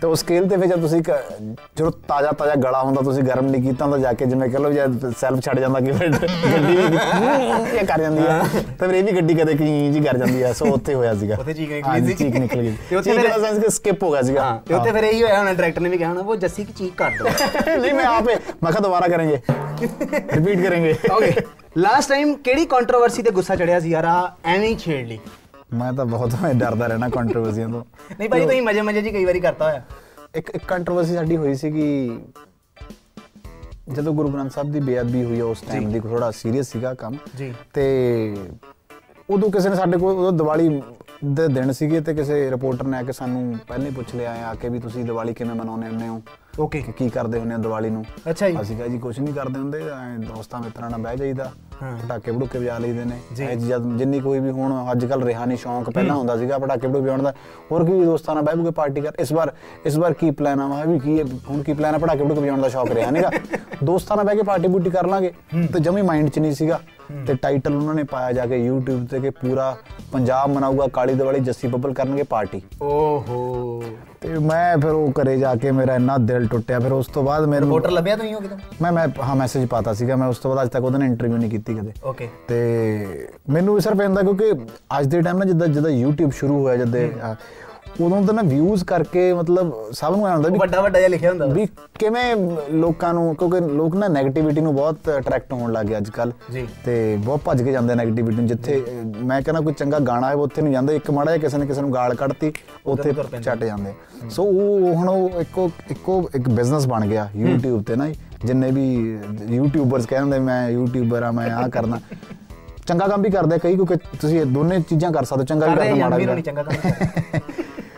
ਤੇ ਉਹ ਸਕੇਲ ਤੇ ਫਿਰ ਜਦ ਤੁਸੀਂ ਜਦੋਂ ਤਾਜ਼ਾ ਤਾਜ਼ਾ ਗਲਾ ਹੁੰਦਾ ਤੁਸੀਂ ਗਰਮ ਨਹੀਂ ਕੀਤਾ ਹੁੰਦਾ ਜਾ ਕੇ ਜਿਵੇਂ ਕਹ ਲਓ ਜਦ ਸੈਲਫ ਛੱਡ ਜਾਂਦਾ ਕਿ ਫਿਰ ਗੱਡੀ <laughs> ਇਹ ਕਰ ਜਾਂਦੀ ਆ ਤੇ ਫਿਰ ਇਹ ਵੀ ਗੱਡੀ ਕਦੇ ਕੀ ਜੀ ਕਰ ਜਾਂਦੀ ਆ ਸੋ ਉੱਥੇ ਹੋਇਆ ਸੀਗਾ। ਉੱਥੇ ਚੀਕ ਨਿਕਲੀ ਸੀ। ਚੀਕ ਨਿਕਲ ਗਈ। ਤੇ ਉੱਥੇ ਮੇਰਾ ਸੈਂਸ ਕਿ ਸਕਿਪ ਹੋ ਗਿਆ ਸੀਗਾ। ਤੇ ਉੱਥੇ ਫਿਰ ਇਹੀ ਹੋਇਆ ਹੁਣ ਡਾਇਰੈਕਟਰ ਨੇ ਵੀ ਕਿਹਾ ਹੋਣਾ ਉਹ ਜੱਸੀ ਕੀ ਚੀਕ ਕਰ <laughs> ਦੋ ਨਹੀਂ ਮੈਂ ਆਪੇ ਮਖਾ ਦੁਬਾਰਾ ਕਰਾਂਗੇ। ਰਿਪੀਟ ਕਰਾਂਗੇ। ਓਕੇ ਲਾਸਟ ਟਾਈਮ ਕਿਹੜੀ ਕੰਟਰੋਵਰਸੀ ਤੇ ਗੁੱਸਾ ਚੜਿਆ ਸੀ ਯਾਰ? ਆ ਐਵੇਂ ਹੀ ਛੇੜ ਲਈ। ਮੈਂ ਤਾਂ ਬਹੁਤ ਮੈਂ ਡਰਦਾ ਰਹਿਣਾ ਕੰਟਰੋਵਰਸੀਆਂ ਤੋਂ। ਨਹੀਂ ਭਾਈ ਤੁਸੀਂ ਮਜੇ ਮਜੇ ਜੀ ਕਈ ਵਾਰੀ ਕਰਤਾ ਹੋਇਆ। ਇੱਕ ਇੱਕ ਕੰਟਰੋਵਰਸੀ ਸਾਡੀ ਹੋਈ ਸੀ ਕਿ ਜਦੋਂ ਗੁਰੂ ਗ੍ਰੰਥ ਸਾਹਿਬ ਦੀ ਬੇਅਦਬੀ ਹੋਈ ਉਸ ਟਾਈਮ ਦੀ ਥੋੜਾ ਸੀਰੀਅਸ ਸੀਗਾ ਕੰਮ। ਜੀ। ਤੇ ਉਦੋਂ ਕਿਸੇ ਨੇ ਸਾਡੇ ਕੋਲ ਉਦੋਂ ਦੀਵਾਲੀ ਦੇ ਦਿਨ ਸੀਗੇ ਤੇ ਕਿਸੇ ਰਿਪੋਰਟਰ ਨੇ ਆ ਕੇ ਸਾਨੂੰ ਪਹਿਲੇ ਪੁੱਛ ਲਿਆ ਆ ਕੇ ਵੀ ਤੁਸੀਂ ਦੀਵਾਲੀ ਕਿਵੇਂ ਮਨਾਉਂਦੇ ਹੁੰਦੇ ਹੋ? ਓਕੇ ਕਿ ਕਰਦੇ ਹੁੰਦੇ ਹੋ ਦੀਵਾਲੀ ਨੂੰ? ਅੱਛਾ ਜੀ। ਅਸੀਂ ਕਿਹਾ ਜੀ ਕੁਝ ਨਹੀਂ ਕਰਦੇ ਹੁੰਦੇ ਐਂ ਦੋਸਤਾਂ ਮਿੱਤਰਾਂ ਨਾਲ ਬਹਿ ਜਾਈਦਾ। ਪਟਾਕੇ ਪੜੂਕੇ ਵਜਾ ਲਈਦੇ ਨੇ। ਇਹ ਜਦ ਜਿੰਨੀ ਕੋਈ ਵੀ ਹੁਣ ਅੱਜ ਕੱਲ ਰਿਹਾ ਨਹੀਂ ਸ਼ੌਂਕ ਪਹਿਲਾਂ ਹੁੰਦਾ ਸੀਗਾ ਪਟਾਕੇ ਪੜੂਕੇ ਵਜਾਉਣ ਦਾ। ਹੋਰ ਕੀ ਦੋਸਤਾਂ ਨਾਲ ਬਹਿ ਬੂਕੇ ਪਾਰਟੀ ਕਰ। ਇਸ ਵਾਰ ਇਸ ਵਾਰ ਕੀ ਪਲਾਨ ਆ? ਵਾ ਵੀ ਕੀ ਹੁਣ ਕੀ ਪਲਾਨ ਆ? ਪਟਾਕੇ ਪੜੂਕੇ ਵਜਾਉਣ ਦਾ ਸ਼ੌਕ ਰਿਹਾ ਨਹੀਂਗਾ <laughs> ਦੋਸਤਾਂ ਨਾਲ ਬਹਿ ਕੇ ਪਾਰਟੀ ਬੂਟੀ ਕਰ ਲਾਂਗੇ। ਤੇ ਜਮੀ ਮਾਈਂਡ 'ਚ ਨਹੀਂ ਸੀਗਾ। ਤੇ ਟਾਈਟਲ ਉਹਨਾਂ ਨੇ ਪਾਇਆ ਜਾ ਕੇ YouTube ਤੇ ਕਿ ਪੂਰਾ ਪੰਜਾਬ ਮਨਾਊਗਾ ਕਾਲੀ ਦੀਵਾਲੀ ਜੱਸੀ ਬੱਬਲ ਕਰਨਗੇ ਪਾਰਟੀ ਓਹੋ। ਤੇ ਮੈਂ ਫਿਰ ਉਹ ਘਰੇ ਜਾ ਕੇ ਮੇਰਾ ਇੰਨਾ ਦਿਲ ਟੁੱਟਿਆ। ਫਿਰ ਉਸ ਤੋਂ ਬਾਅਦ ਮੈਨੂੰ ਰਿਪੋਰਟਰ ਲੱਭਿਆ ਤੁਸੀਂ ਹੋ ਕਿਤੇ? ਮੈਂ ਮੈਂ ਹਾਂ ਮੈਸੇਜ ਪਾਤਾ ਸੀਗਾ। ਮੈਂ ਉਸ ਤੋਂ ਬਾਅਦ ਅੱਜ ਤੱਕ ਉਹਦੇ ਨਾਲ ਇੰਟਰਵਿਊ ਨਹੀਂ ਕੀਤੀ। ਕਦੇ। ਓਕੇ ਤੇ ਮੈਨੂੰ ਵੀ ਸਿਰਫ ਇਹਦਾ ਕਿਉਂਕਿ ਅੱਜ ਦੇ ਟਾਈਮ ਨਾਲ ਜਿੱਦਾਂ ਜਿੱਦਾਂ YouTube ਸ਼ੁਰੂ ਹੋਇਆ ਜਦ ਉਦੋਂ ਤਾਂ ਨਾ ਵਿਊਜ਼ ਕਰਕੇ ਮਤਲਬ ਸਭ ਨੂੰ ਹੁੰਦਾ ਵੀ ਵੱਡਾ ਵੱਡਾ ਜਿਹਾ ਲਿਖਿਆ ਹੁੰਦਾ ਵਾ। ਕਿਵੇਂ ਲੋਕਾਂ ਨੂੰ ਕਿਉਂਕਿ ਲੋਕ ਨਾ 네ਗੇਟਿਵਿਟੀ ਨੂੰ ਬਹੁਤ ਅਟਰੈਕਟ ਹੋਣ ਲੱਗ ਅੱਜ ਕੱਲ ਜੀ। ਤੇ ਬਹੁਤ ਭੱਜ ਕੇ ਜਾਂਦੇ 네ਗੇਟਿਵਿਟੀ ਨੂੰ ਜਿੱਥੇ ਮੈਂ ਕਹਿੰਦਾ ਕੋਈ ਚੰਗਾ ਗਾਣਾ ਹੈ ਉੱਥੇ ਨਹੀਂ ਜਾਂਦੇ ਇੱਕ ਮਾੜਾ ਜਿਹਾ ਕਿਸੇ ਨੇ ਕਿਸੇ ਨੂੰ ਗਾਲ ਕੱਢਤੀ ਉੱਥੇ। ਚੱਟ ਜਾਂਦੇ। ਸੋ ਉਹ ਹੁਣ ਉਹ ਇੱਕੋ ਇੱਕੋ ਇੱਕ ਬਿਜ਼ਨਸ ਬਣ ਗਿਆ YouTube ਤੇ ਨਾ ਜਿੰਨੇ ਵੀ ਯੂਟਿਊਬਰਸ ਕਹਿੰਦੇ ਮੈਂ ਯੂਟਿਊਬਰ ਆ ਮੈਂ ਆ ਕਰਨਾ। ਚੰਗਾ ਕੰਮ ਵੀ ਕਰਦੇ ਕਈ ਕਿਉਂਕਿ ਤੁਸੀਂ ਇਹ ਦੋਨੇ ਚੀਜ਼ਾਂ ਕਰ ਸਕਦੇ ਚੰਗਾ ਵੀ ਕਰਦੇ ਮਾੜਾ ਵੀ ਚੰਗਾ ਕੰਮ।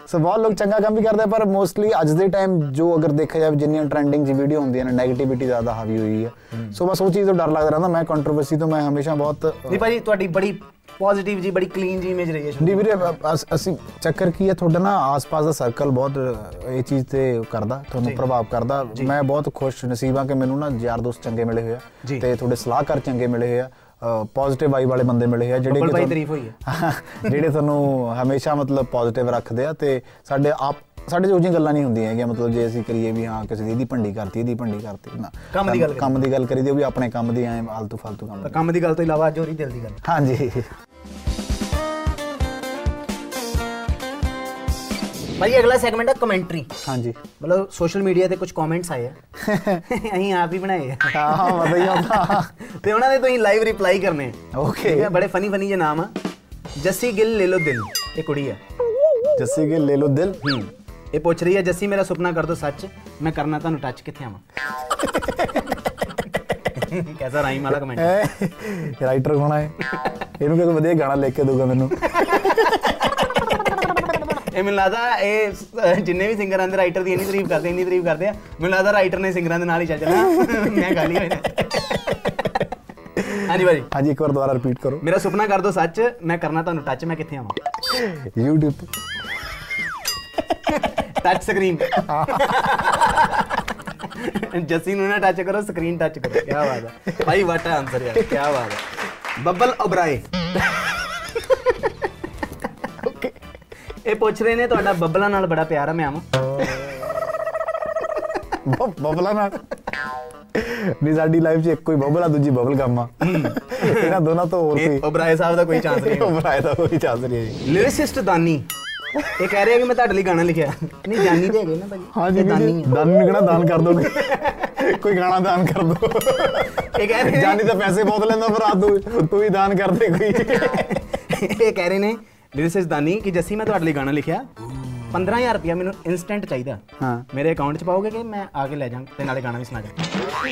ਸੋ ਬਹੁਤ ਲੋਕ ਚੰਗਾ ਕੰਮ ਵੀ ਕਰਦੇ ਪਰ ਮੋਸਟਲੀ ਅੱਜ ਦੇ ਟਾਈਮ ਜੋ ਅਗਰ ਦੇਖਿਆ ਜਾਵੇ ਜਿੰਨੀਆਂ ਟ੍ਰੈਂਡਿੰਗ ਜੀ ਵੀਡੀਓ ਹੁੰਦੀਆਂ ਨੇ 네ਗੇਟਿਵਿਟੀ ਜ਼ਿਆਦਾ ਹਾਵੀ ਹੋਈ ਹੈ। ਸੋ ਬਸ ਉਹ ਚੀਜ਼ ਤੋਂ ਡਰ ਲੱਗਦਾ ਰਹਿੰਦਾ ਮੈਂ ਕੰਟਰੋਵਰਸੀ ਤੋਂ ਮੈਂ ਹਮੇਸ਼ਾ ਬਹੁਤ ਨਹੀਂ ਭਾਜੀ ਤੁਹਾਡੀ ਬੜੀ ਪੋਜ਼ਿਟਿਵ ਜੀ ਬੜੀ ਕਲੀਨ ਜੀ ਇਮੇਜ ਰਹੀ ਹੈ ਸ਼ੁਰੂ ਨਹੀਂ ਵੀਰੇ ਅਸ- ਚੱਕਰ ਕੀ ਹੈ ਤੁਹਾਡਾ ਨਾ ਆਸ-ਪਾਸ ਦਾ ਸਰਕਲ ਬਹੁਤ ਇਹ ਚੀਜ਼ ਤੇ ਕਰਦਾ ਤੁਹਾਨੂੰ ਪ੍ਰਭਾਵ ਕਰਦਾ। ਮੈਂ ਬਹੁਤ ਖੁਸ਼ ਨਸੀਬ ਕਿ ਮੈਨੂੰ ਨਾ ਯਾਰ ਦੋਸਤ ਚੰਗੇ ਮਿਲੇ ਹੋਏ ਆ ਜੀ। ਤੇ ਤੁਹਾਡੇ ਸਲਾਹਕਾਰ ਚੰਗੇ ਮਿਲੇ ਹੋਏ ਆ ਪੋਜ਼ਿਟਿਵ ਵਾਈਬ ਵਾਲੇ ਬੰਦੇ ਮਿਲੇ ਹੋਏ ਆ ਜਿਹੜੇ ਤੁਹਾਨੂੰ- ਤਾਰੀਫ ਹੋਈ ਹੈ। <laughs> ਜਿਹੜੇ ਤੁਹਾਨੂੰ ਹਮੇਸ਼ਾ ਮਤਲਬ ਪੋਜ਼ਿਟਿਵ ਰੱਖਦੇ ਆ ਤੇ ਸਾਡੇ ਆਪ ਸਾਡੇ ਜੋ ਜਿਹੀਆਂ ਗੱਲਾਂ ਨਹੀਂ ਹੁੰਦੀਆਂ ਹੈਗੀਆਂ ਮਤਲਬ ਜੇ ਅਸੀਂ ਕਰੀਏ ਵੀ ਹਾਂ ਕਿਸੇ ਦੀ ਇਹਦੀ ਭੰਡੀ ਕਰਤੀ ਇਹਦੀ ਭੰਡੀ ਕਰਤੀ ਨਾ। ਕੰਮ ਦੀ ਗੱਲ ਕੰਮ ਦੀ ਗੱਲ ਕਰੀਦੀ ਉਹ ਵੀ ਆਪਣੇ ਕੰਮ ਦੀ ਐ ਆਲਤੂ ਫਾਲਤੂ ਕੰਮ ਕੰਮ ਦੀ ਗੱਲ ਤੋਂ ਇਲਾਵਾ ਹੋ ਰਹੀ ਦਿਲ ਦੀ ਗੱਲ। ਹਾਂਜੀ। ਭਾਜੀ ਅਗਲਾ ਸੈਗਮੈਂਟ ਹੈ ਕਮੈਂਟਰੀ ਹਾਂਜੀ ਮਤਲਬ ਸੋਸ਼ਲ ਮੀਡੀਆ ਤੇ ਕੁਝ ਕਮੈਂਟਸ ਆਏ ਆ ਅਸੀਂ ਆਪ ਹੀ ਬਣਾਏ ਆ ਹਾਂ ਹਾਂ ਵਧੀਆ ਹੁੰਦਾ ਤੇ ਉਹਨਾਂ ਦੇ ਤੁਸੀਂ ਲਾਈਵ ਰਿਪਲਾਈ ਕਰਨੇ ਆ ਓਕੇ ਠੀਕ ਹੈ ਬੜੇ ਫਨੀ ਫਨੀ ਜਿਹੇ ਨਾਮ ਆ ਜੱਸੀ ਗਿੱਲ ਲੈ ਲੋ ਦਿਲ ਇਹ ਕੁੜੀ ਆ ਜੱਸੀ ਕੇ ਲੈ ਲੋ ਦਿਲ ਹੂੰ ਇਹ ਪੁੱਛ ਰਹੀ ਹੈ ਜੱਸੀ ਮੇਰਾ ਸੁਪਨਾ ਕਰ ਦੋ ਸੱਚ ਮੈਂ ਕਰਨਾ ਤੁਹਾਨੂੰ ਟੱਚ ਕਿੱਥੇ ਆਵਾਂ ਕੈਸਾ ਰਾਈਮ ਵਾਲਾ ਕਮੈਂਟ ਰਾਈਟਰ ਹੋਣਾ ਹੈ ਇਹਨੂੰ ਕੋਈ ਵਧੀਆ ਗਾਣਾ ਲਿਖ ਕੇ ਦਊਗਾ ਮੈਨੂੰ ਇਹ ਮੈਨੂੰ ਲੱਗਦਾ ਇਹ ਸ- ਜਿੰਨੇ ਵੀ ਸਿੰਗਰ ਆਂਦੇ ਰਾਈਟਰ ਦੀ ਇੰਨੀ ਤਾਰੀਫ ਕਰਦੇ ਇੰਨੀ ਤਾਰੀਫ ਕਰਦੇ ਆ ਮੈਨੂੰ ਲੱਗਦਾ ਰਾਈਟਰ ਨੇ ਸਿੰਗਰਾਂ ਦੇ ਨਾਲ ਹੀ ਚੱਲ ਜਾਣਾ ਮੈਂ ਗਾਲੀ ਹੋਏ ਨੇ ਹਾਂਜੀ ਭਾਜੀ ਹਾਂਜੀ ਇੱਕ ਵਾਰ ਦੁਬਾਰਾ ਰਿਪੀਟ ਕਰੋ ਮੇਰਾ ਸੁਪਨਾ ਕਰ ਦੋ ਸੱਚ ਮੈਂ ਕਰਨਾ ਤੁਹਾਨੂੰ ਟੱਚ ਮੈਂ ਕਿੱਥੇ ਆਵਾਂ YouTube ਤੇ ਟੱਚ ਸਕਰੀਨ ਜੱਸੀ ਨੂੰ ਨਾ ਟੱਚ ਕਰੋ ਸਕਰੀਨ ਟੱਚ ਕਰੋ ਕੀ ਬਾਤ ਹੈ ਭਾਈ ਵਾਟ ਆਨਸਰ ਯਾਰ ਕੀ ਬਾਤ ਹੈ ਬੱਬਲ ਓਬਰਾਏ ਇਹ ਪੁੱਛ ਰਹੇ ਨੇ ਤੁਹਾਡਾ ਬੱਬਲਾਂ ਨਾਲ ਬੜਾ ਪਿਆਰ ਆ ਮੈਂ ਆਵਾਂ। ਬ- ਬਬਲਾ ਨਾਲ? ਨਹੀਂ ਸਾਡੀ ਲਾਈਫ 'ਚ ਇੱਕੋ ਹੀ ਬਬਲ ਆ ਦੂਜੀ ਬਬਲ ਗਮ ਆ। ਇਹਨਾਂ ਦੋਨਾਂ ਤੋਂ ਹੋਰ ਕੋਈ ਓਬਰਾਏ ਸਾਹਿਬ ਦਾ ਕੋਈ ਚਾਂਸ ਨਹੀਂ <laughs> ਬਰਾਏ ਦਾ ਕੋਈ ਚਾਂਸ ਨਹੀਂ ਹੈ ਜੀ। ਲਿਰਿਸਿਸਟ ਦਾਨੀ। ਇਹ ਕਹਿ ਰਿਹਾ ਕਿ ਮੈਂ ਤੁਹਾਡੇ ਲਈ ਗਾਣਾ ਲਿਖਿਆ। ਨਹੀਂ ਜਾਨੀ ਤੇ ਹੈਗੇ ਨਾ ਭਾਜੀ। ਹਾਂਜੀ ਇਹ ਦਾਨੀ ਦਾਨ ਨਿਕਣਾ ਦਾਨ ਕਰ ਦੋਗੇ? ਕੋਈ ਗਾਣਾ ਦਾਨ ਕਰ ਦੋ। ਇਹ ਕਹਿ ਰਹੇ ਨੇ ਜਾਨੀ ਤਾਂ ਪੈਸੇ ਬਹੁਤ ਲੈਂਦਾ ਪਰ ਆ ਤੂੰ ਤੂੰ ਹੀ ਦਾਨ ਕਰ ਦੇ ਕੋਈ। ਇਹ ਕਹਿ ਰਹੇ ਨੇ ਲਿਰਿਸਿਸਟ ਦਾਨੀ ਕਿ ਜੱਸੀ ਮੈਂ ਤੁਹਾਡੇ ਲਈ ਗਾਣਾ ਲਿਖਿਆ 15000 ਰੁਪਇਆ ਮੈਨੂੰ ਇਨਸਟੈਂਟ ਚਾਹੀਦਾ। ਹਾਂ। ਮੇਰੇ ਅਕਾਊਂਟ 'ਚ ਪਾਓਗੇ ਕਿ ਮੈਂ ਆ ਕੇ ਲੈ ਜਾਵਾਂ ਤੇ ਨਾਲੇ ਗਾਣਾ ਵੀ ਸੁਣਾ ਜਾ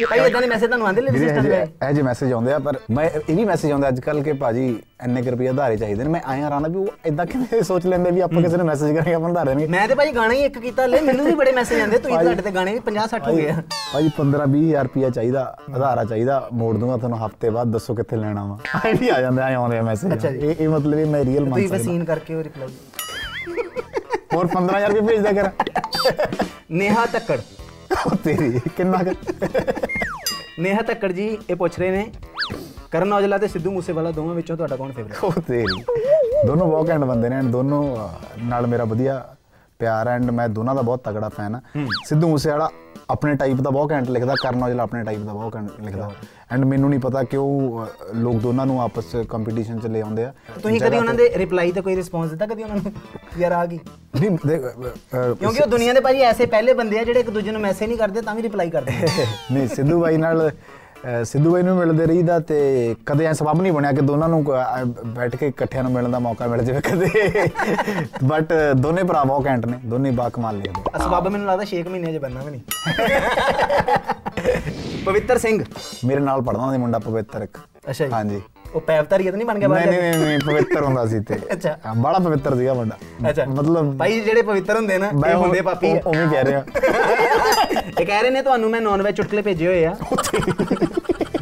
ਭਾਈ ਇਦਾਂ ਦੇ ਮੈਸੇਜ ਤੁਹਾਨੂੰ ਆਉਂਦੇ ਵੀਰੇ ਲਿਰਿਸਿਸਟ ਦੇ? ਇਹ ਜੇ ਮੈਸੇਜ ਆਉਂਦੇ ਆ ਪਰ ਮੈਂ ਇਹ ਵੀ ਮੈਸੇਜ ਆਉਂਦਾ ਅੱਜ ਕੱਲ ਕਿ ਭਾਜੀ ਇੰਨੇ ਕੁ ਰੁਪਏ ਆਧਾਰੇ ਚਾਹੀਦੇ ਨੇ। ਮੈਂ ਆਇਆ ਰਾਣਾ ਵੀ ਉਹ ਇਦਾਂ ਕਿਵੇਂ ਸੋਚ ਲੈਂਦੇ ਵੀ ਆਪਾਂ ਕਿਸੇ ਨੂੰ ਮੈਸੇਜ ਕਰਾਂਗੇ ਆਪਾਂ ਆਧਾਰੇ ਦੇਣਗੇ ਮੈਂ ਤੇ ਭਾਈ ਗਾਣਾ ਹੀ ਇੱਕ ਕੀਤਾ ਲੈ ਮੈਨੂੰ ਵੀ ਬੜੇ ਮੈਸੇਜ ਆਉਂਦੇ ਤੁਸੀਂ ਤੁਹਾਡੇ ਤੇ ਗਾਣੇ ਵੀ 50 60 ਹੋ ਗਏ ਭਾਜੀ 15 20000 ਰੁਪਿਆ ਚਾਹੀਦਾ ਆਧਾਰਾ ਚਾਹੀਦਾ ਮੋੜ ਦੂੰਗਾ ਤੁਹਾਨੂੰ ਹਫ਼ਤੇ ਬਾਅਦ ਦੱਸੋ ਕਿੱਥੇ ਲੈਣਾ ਵਾ। ਆਏ ਵੀ ਆ ਜਾਂਦੇ ਆ ਆਉਂਦੇ ਮੈਸੇਜ। ਇਹ ਇਹ ਮਤਲਬ ਇਹ ਮੈਂ ਰੀਅਲ ਮੰਨ ਤੁਸੀਂ ਸਕਦਾ ਵਸੀਨ ਕਰਕੇ ਉਹ ਰਿਪਲਾਈ ਹੋਰ 15000 ਰੁਪਏ ਭੇਜਦਾ ਕਰ। ਨੇਹਾ ਤੱਕੜ। ਉਹ ਤੇਰੀ ਕਿੰਨਾ ਕੁ? ਨੇਹਾ ਧੱਕੜ ਜੀ ਇਹ ਪੁੱਛ ਰਹੇ ਨੇ ਕਰਨ ਔਜਲਾ ਤੇ ਸਿੱਧੂ ਮੂਸੇਵਾਲਾ ਦੋਵਾਂ ਵਿੱਚੋਂ ਤੁਹਾਡਾ ਕੌਣ ਫੇਵਰੇਟ ਉਹ ਤੇਰੀ। ਦੋਨੋਂ ਬਹੁਤ ਘੈਂਟ ਬੰਦੇ ਨੇ and ਦੋਨੋਂ ਨਾਲ ਮੇਰਾ ਵਧੀਆ ਪਿਆਰ ਐਂਡ ਮੈਂ ਦੋਨਾਂ ਦਾ ਬਹੁਤ ਤਗੜਾ ਫੈਨ ਆ ਸਿੱਧੂ ਮੂਸੇਵਾਲਾ ਆਪਣੇ ਟਾਈਪ ਦਾ ਬਹੁਤ ਘੈਂਟ ਲਿਖਦਾ ਕਰਨ ਔਜਲਾ ਆਪਣੇ ਟਾਈਪ ਦਾ ਬਹੁਤ ਘੈਂਟ ਲਿਖਦਾ। ਐਂਡ ਮੈਨੂੰ ਨਹੀਂ ਪਤਾ ਕਿਉਂ ਲੋਕ ਦੋਨਾਂ ਨੂੰ ਆਪਸ ਚ ਕੰਪੀਟੀਸ਼ਨ ਚ ਲੈ ਆਉਂਦੇ ਆ। ਤੁਸੀਂ ਕਦੀ ਉਹਨਾਂ ਦੇ ਰਿਪਲਾਈ ਤੇ ਕੋਈ ਰਿਸਪੌਂਸ ਦਿੱਤਾ ਕਦੀ ਉਹਨਾਂ ਨੂੰ? ਯਾਰ ਆ ਗਈ। ਨਹੀਂ ਕਿਉਂਕਿ ਉਹ ਦੁਨੀਆ ਦੇ ਭਾਜੀ ਐਸੇ ਪਹਿਲੇ ਬੰਦੇ ਆ ਜਿਹੜੇ ਇੱਕ ਦੂਜੇ ਨੂੰ ਮੈਸੇਜ ਨਹੀਂ ਕਰਦੇ ਤਾਂ ਵੀ ਰਿਪਲਾਈ ਕਰਦੇ। <laughs> ਨਹੀਂ ਸਿੱਧੂ ਬਾਈ ਨਾਲ ਸਿੱਧੂ ਬਾਈ ਨੂੰ ਮਿਲਦੇ ਰਹੀਦਾ ਤੇ ਕਦੇ ਐ ਸਬਬ ਨਹੀਂ ਬਣਿਆ ਕਿ ਦੋਨਾਂ ਨੂੰ ਬੈਠ ਕੇ ਇਕੱਠਿਆਂ ਨੂੰ ਮਿਲਣ ਦਾ ਮੌਕਾ ਮਿਲ ਜਾਵੇ ਕਦੇ। ਬਟ ਦੋਨੇ ਭਰਾ ਬਹੁਤ ਘੈਂਟ ਨੇ ਦੋਨੇ ਬਾ ਕਮਾਲ ਲਿਖਦੇ ਅਸਬਾਬ ਮੈਨੂੰ ਲੱਗਦਾ 6 ਮਹੀਨਿਆਂ 'ਚ ਬੰਨਾ ਵੀ ਨਹੀਂ। <laughs> ਪਵਿੱਤਰ ਸਿੰਘ। ਮੇਰੇ ਨਾਲ ਪੜਦਾ ਹੁੰਦਾ ਸੀ ਮੁੰਡਾ ਪਵਿੱਤਰ ਇੱਕ। ਅੱਛਾ ਜੀ। ਹਾਂਜੀ। ਉਹ ਪੈਵਤਾਰੀ ਤਾਂ ਨਹੀਂ ਬਣ ਗਿਆ ਬਾਹਰ ਨਹੀਂ ਨਹੀਂ ਨਹੀਂ, ਪਵਿੱਤਰ ਹੁੰਦਾ ਸੀ ਤੇ। ਅੱਛਾ। ਹਾਂ, ਬੜਾ ਪਵਿੱਤਰ ਸੀਗਾ ਮੁੰਡਾ। ਅੱਛਾ। ਮਤਲਬ ਭਾਈ ਜਿਹੜੇ ਪਵਿੱਤਰ ਹੁੰਦੇ ਨਾ ਇਹ ਹੁੰਦੇ ਪਾਪੀ ਆ। ਉਹ- ਉਵੇਂ ਕਹਿ ਰਿਹਾ। ਇਹ ਕਹਿ ਰਹੇ ਨੇ ਤੁਹਾਨੂੰ ਮੈਂ ਨੌਨ ਵੈਜ ਚੁਟਕਲੇ ਭੇਜੇ ਹੋਏ ਆ।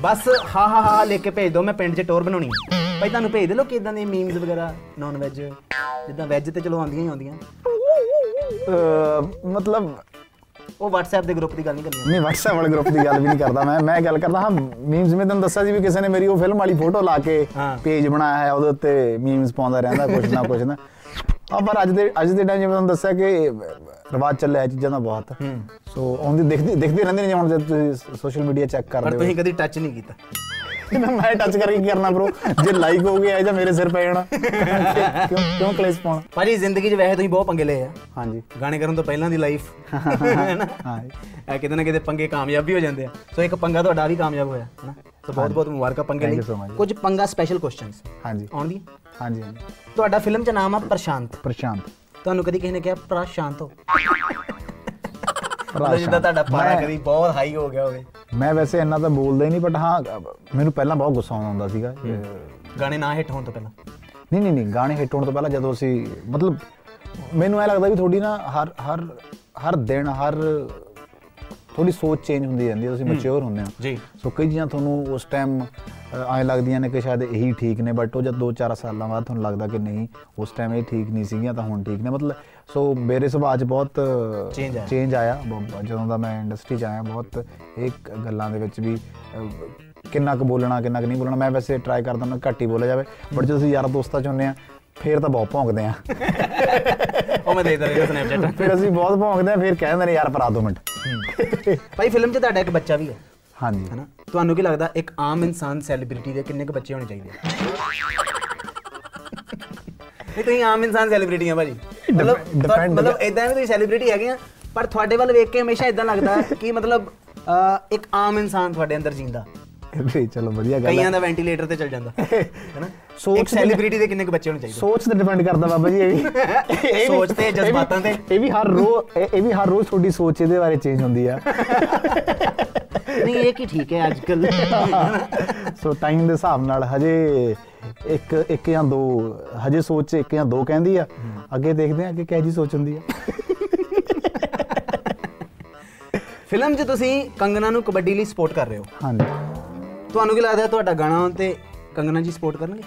ਬਸ ਹਾ ਹਾ ਹਾ ਲਿਖ ਕੇ ਭੇਜ ਦਿਓ ਮੈਂ ਪਿੰਡ 'ਚ ਟੋਰ ਬਣਾਉਣੀ ਆ। ਭਾਈ ਤੁਹਾਨੂੰ ਭੇਜ ਦੇ ਲੋ ਕਿਦਾਂ ਦੇ ਮੀਮਸ ਵਗੈਰਾ ਨੌਨ ਵੈਜ ਜਿੱਦਾਂ ਵੈਜ ਤੇ ਚਲੋ ਆਉਂਦੀਆਂ ਹੀ ਆਉਂਦੀਆਂ। ਮਤਲਬ ਉਹ WhatsApp ਦੇ ਗਰੁੱਪ ਦੀ ਗੱਲ ਨਹੀਂ ਕਰਨੀ। ਨਹੀਂ WhatsApp ਵਾਲੇ ਗਰੁੱਪ ਦੀ ਗੱਲ ਵੀ ਨਹੀਂ ਕਰਦਾ ਮੈਂ। ਮੈਂ ਗੱਲ ਕਰਦਾ ਹਾਂ ਮੀਮਸ ਮੈਂ ਤੁਹਾਨੂੰ ਦੱਸਿਆ ਸੀ ਵੀ ਕਿਸੇ ਨੇ ਮੇਰੀ ਉਹ ਫਿਲਮ ਵਾਲੀ ਫੋਟੋ ਲਾ ਕੇ ਹਾਂ। ਪੇਜ ਬਣਾਇਆ ਹੈ ਉਹਦੇ ਉੱਤੇ ਮੀਮਸ ਪਾਉਂਦਾ ਰਹਿੰਦਾ ਕੁਛ ਨਾ ਕੁਛ ਨਾ। ਆ ਪਰ ਅੱਜ ਦੇ ਅੱਜ ਦੇ ਟਾਈਮ ਜਿਵੇਂ ਤੁਹਾਨੂੰ ਦੱਸਿਆ ਕਿ ਰਿਵਾਜ ਚੱਲਿਆ ਇਹ ਚੀਜ਼ਾਂ ਦਾ ਬਹੁਤ। ਸੋ ਆਉਂਦੀ ਦਿਖਦੀ ਦਿਖਦੀ ਰਹਿੰਦੀ ਨੇ ਹੁਣ ਜੇ ਤੁਸੀਂ ਸੋਸ਼ਲ ਮੀਡੀਆ ਚੈੱਕ ਪਰ ਕਰਦੇ ਤੁਸੀਂ ਕਦੀ ਟੱਚ ਨਹੀਂ ਕੀਤਾ। ਹੋ ਮੈਂ ਟੱਚ ਕਰਕੇ ਕੀ ਕਰਨਾ ਬ్రో ਜੇ ਲਾਈਕ ਹੋ ਗਿਆ ਜਾਂ ਮੇਰੇ ਸਿਰ ਪੈ ਜਾਣਾ ਕਿਉਂ ਕਿਉਂ ਕਲੇਸ਼ ਪਾਉਣਾ ਭਾਜੀ ਜ਼ਿੰਦਗੀ 'ਚ ਵੈਸੇ ਤੁਸੀਂ ਬਹੁਤ ਪੰਗੇ ਲਏ ਆ ਹਾਂਜੀ ਗਾਣੇ ਕਰਨ ਤੋਂ ਪਹਿਲਾਂ ਦੀ ਲਾਈਫ ਹੈ ਨਾ ਹਾਂ ਇਹ ਕਿਤੇ ਨਾ ਕਿਤੇ ਪੰਗੇ ਕਾਮਯਾਬ ਵੀ ਹੋ ਜਾਂਦੇ ਆ ਸੋ ਇੱਕ ਪੰਗਾ ਤੁਹਾਡਾ ਵੀ ਕਾਮਯਾਬ ਹੋਇਆ ਹੈ ਨਾ ਸੋ ਬਹੁਤ ਬਹੁਤ ਮੁਬਾਰਕਾਂ ਪੰਗੇ Thank ਲਈ you so much. ਕੁਝ ਪੰਗਾ ਸਪੈਸ਼ਲ ਕੁਐਸਚਨਸ ਹਾਂਜੀ ਆਉਣਗੇ ਹਾਂਜੀ ਹਾਂਜੀ ਤੁਹਾਡਾ ਫਿਲਮ 'ਚ ਨਾਮ ਆ ਪ੍ਰਸ਼ਾਂਤ ਪ੍ਰਸ਼ਾਂਤ ਤੁਹਾਨੂੰ ਕਦੀ ਕਿਸੇ ਨੇ ਕਿਹਾ ਪ੍ਰਸ਼ਾਂਤ ਹੋ ਮਤਲਬ। ਜਿੱਦਾਂ ਤੁਹਾਡਾ ਪਾਰਾ ਕਦੀ ਬਹੁਤ ਹਾਈ ਹੋ ਗਿਆ ਹੋਵੇ। ਮੈਂ ਵੈਸੇ ਇੰਨਾ ਤਾਂ ਬੋਲਦਾ ਹੀ ਨਹੀਂ ਬਟ ਹਾਂ ਮੈਨੂੰ ਪਹਿਲਾਂ ਬਹੁਤ ਗੁੱਸਾ ਆਉਂਦਾ ਸੀਗਾ। ਗਾਣੇ ਨਾ ਹਿੱਟ ਹੋਣ ਤੋਂ ਪਹਿਲਾਂ? ਨਹੀਂ ਨਹੀਂ ਨਹੀਂ ਗਾਣੇ ਹਿੱਟ ਹੋਣ ਤੋਂ ਪਹਿਲਾਂ ਜਦੋਂ ਅਸੀਂ ਮਤਲਬ ਮੈਨੂੰ ਐ ਲੱਗਦਾ ਵੀ ਥੋੜੀ ਨਾ ਹਰ ਹਰ ਹਰ ਦਿਨ ਹਰ ਥੋੜੀ ਸੋਚ ਚੇਂਜ ਹੁੰਦੀ ਰਹਿੰਦੀ ਹੈ ਤੁਸੀਂ ਮੈਚੁਰ ਹੁੰਦੇ ਹੋ। ਜੀ। ਸੋ ਕਈ ਚੀਜ਼ਾਂ ਤੁਹਾਨੂੰ ਉਸ ਟਾਈਮ ਐਂ ਲੱਗਦੀਆਂ ਨੇ ਕਿ ਸ਼ਾਇਦ ਇਹੀ ਠੀਕ ਨੇ ਬਟ ਉਹ ਜਦ 2-4 ਸਾਲਾਂ ਬਾਅਦ ਤੁਹਾਨੂੰ ਲੱਗਦਾ ਕਿ ਨਹੀਂ ਉਸ ਟਾਈਮ ਇਹ ਠੀਕ ਨਹੀਂ ਸੀਗੀਆਂ ਤਾਂ ਹੁਣ ਠੀਕ ਨੇ। ਮਤਲਬ ਸੋ ਮੇਰੇ ਸੁਭਾਅ 'ਚ ਬਹੁਤ। ਚੇਂਜ ਆਇਆ। ਜਦੋਂ ਦਾ ਮੈਂ ਇੰਡਸਟਰੀ 'ਚ ਆਇਆ ਬਹੁਤ ਇਹ ਕ- ਗੱਲਾਂ ਦੇ ਵਿੱਚ ਵੀ ਕਿੰਨਾ ਕੁ ਬੋਲਣਾ ਕਿੰਨਾ ਕੁ ਨਹੀਂ ਬੋਲਣਾ ਮੈਂ ਵੈਸੇ ਟਰਾਈ ਕਰਦਾ ਮੈਂ ਘੱਟ ਹੀ ਬੋਲਿਆ ਜਾਵੇ ਬਟ ਜਦੋਂ ਅਸੀਂ ਯਾਰ ਦੋਸਤਾਂ 'ਚ ਹੁੰਦੇ ਆ ਫੇਰ ਤਾਂ ਬਹੁਤ ਭੌਂਕਦੇ ਆ। ਉਹ ਮੈਂ ਦੇਖਦਾ ਰਿਹਾ ਸਨੈਪਚੈਟ ਫਿਰ ਅਸੀਂ ਬਹੁਤ ਭੌਂਕਦੇ ਆ ਫਿਰ ਕਹਿ ਦਿੰਦੇ ਨੇ ਯਾਰ ਪਰਾ ਦੋ ਮਿੰਟ। ਭਾਈ ਫਿਲਮ 'ਚ ਤੁਹਾਡਾ ਇੱਕ ਬੱਚਾ ਵੀ ਹੈ। ਹਾਂਜੀ। ਹੈਨਾ? ਤੁਹਾਨੂੰ ਕੀ ਲੱਗਦਾ ਇੱਕ ਆਮ ਇਨਸਾਨ ਸੈਲੀਬ੍ਰਿਟੀ ਦੇ ਕਿੰਨੇ ਕੁ ਬੱਚੇ ਹੋਣੇ ਚਾਹੀਦੇ ਆ? ਨਹੀਂ ਤੁਸੀਂ ਆਮ ਇਨਸਾਨ ਸੈਲੀਬ੍ਰਿਟੀ ਆ ਭਾਜੀ। ਮਤਲਬ ਮਤਲਬ ਇਦਾਂ ਵੀ ਤੁਸੀਂ ਸੈਲੀਬ੍ਰਿਟੀ ਹੈਗੇ ਆ ਪਰ ਤੁਹਾਡੇ ਵੱਲ ਵੇਖ ਕੇ ਹਮੇਸ਼ਾ ਇਦਾਂ ਲੱਗਦਾ ਕਿ ਮਤਲਬ ਇੱਕ ਆਮ ਇਨਸਾਨ ਤੁਹਾਡੇ ਅੰਦਰ ਜਿੰਦਾ। ਵੀ ਚਲੋ ਵਧੀਆ ਗੱਲ ਕਈਆਂ ਦਾ ਵੈਂਟੀਲੇਟਰ ਤੇ ਚੱਲ ਜਾਂਦਾ ਹੈਨਾ ਸੋਚ ਸੈਲੀਬ੍ਰਿਟੀ ਦੇ ਕਿੰਨੇ ਕੁ ਬੱਚੇ ਹੋਣੇ ਚਾਹੀਦੇ? ਸੋਚ ਤੇ ਡਿਪੈਂਡ ਕਰਦਾ ਬਾਬਾ ਜੀ ਇਹ ਵੀ। <laughs> ਸੋਚ ਤੇ ਜਜ਼ਬਾਤਾਂ ਤੇ। ਇਹ ਵੀ ਹਰ ਰੋਜ਼ ਇਹ ਇਹ ਵੀ ਹਰ ਰੋਜ਼ ਤੁਹਾਡੀ ਸੋਚ ਇਹਦੇ ਬਾਰੇ ਚੇਂਜ ਹੁੰਦੀ ਆ। ਨਹੀਂ ਇਹ ਕੀ ਠੀਕ ਹੈ ਅੱਜ ਕੱਲ <laughs> ਸੋ ਟਾਈਮ ਦੇ ਹਿਸਾਬ ਨਾਲ ਹਜੇ ਇੱਕ ਇੱਕ ਜਾਂ ਦੋ ਹਜੇ ਸੋਚ 'ਚ ਇੱਕ ਜਾਂ ਦੋ ਕਹਿੰਦੀ ਆ। ਅੱਗੇ ਦੇਖਦੇ ਆ ਕਿ ਕਿਹੋ ਜੀ ਸੋਚ ਹੁੰਦੀ ਆ। ਫਿਲਮ 'ਚ ਤੁਸੀਂ ਕੰਗਨਾ ਨੂੰ ਕਬੱਡੀ ਲਈ ਸਪੋਰਟ ਕਰ ਰਹੇ ਹੋ। ਹਾਂਜੀ। ਤੁਹਾਨੂੰ ਕੀ ਲੱਗਦਾ ਤੁਹਾਡਾ ਗਾਣਾ ਤੇ ਕੰਗਨਾ ਜੀ ਸਪੋਰਟ ਕਰਨਗੇ?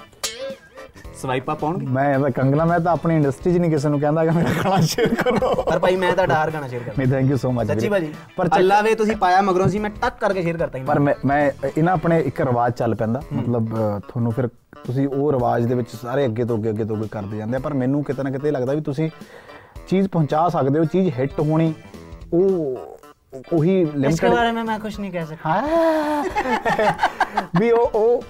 ਸਵਾਈਪਾ ਪਾਉਣਗੇ ਮੈਂ ਤਾਂ ਕੰਗਲਾ ਮੈਂ ਤਾਂ ਆਪਣੀ ਇੰਡਸਟਰੀ 'ਚ ਨਹੀਂ ਕਿਸੇ ਨੂੰ ਕਹਿੰਦਾ ਕਿ ਮੇਰਾ ਗਾਣਾ ਸ਼ੇਅਰ ਕਰੋ। ਪਰ ਭਾਈ ਮੈਂ ਤਾਂ ਡਾਰ ਗਾਣਾ ਸ਼ੇਅਰ ਕਰਦਾ। ਨਹੀਂ ਥੈਂਕ ਯੂ ਸੋ ਮਚ ਸੱਚੀ ਭਾਜੀ ਪਰ ਅੱਲਾ ਵੇ ਤੁਸੀਂ ਪਾਇਆ ਮਗਰੋਂ ਸੀ ਮੈਂ ਟੱਕ ਕਰਕੇ ਸ਼ੇਅਰ ਕਰਤਾ ਪਰ ਮੈਂ ਮੈਂ ਇਹਨਾਂ ਆਪਣੇ ਇੱਕ ਰਿਵਾਜ ਚੱਲ ਪੈਂਦਾ। ਮਤਲਬ ਤੁਹਾਨੂੰ ਫਿਰ ਤੁਸੀਂ ਉਹ ਰਿਵਾਜ ਦੇ ਵਿੱਚ ਸਾਰੇ ਅੱਗੇ ਤੋਂ ਅੱਗੇ ਅੱਗੇ ਤੋਂ ਅੱਗੇ ਕਰਦੇ ਜਾਂਦੇ ਆ। ਪਰ ਮੈਨੂੰ ਕਿਤੇ ਨਾ ਕਿਤੇ ਲੱਗਦਾ ਵੀ ਤੁਸੀਂ ਚੀਜ਼ ਪਹੁੰਚਾ ਸਕਦੇ ਹੋ ਚੀਜ਼ ਹਿੱਟ ਹੋਣੀ ਉਹ ਉਹੀ ਲਿਮਟਡ ਇਸ ਬਾਰੇ ਮੈਂ ਕੁਝ ਨਹੀਂ ਕਹਿ ਸਕਦਾ। ਵੀ ਉਹ ਉਹ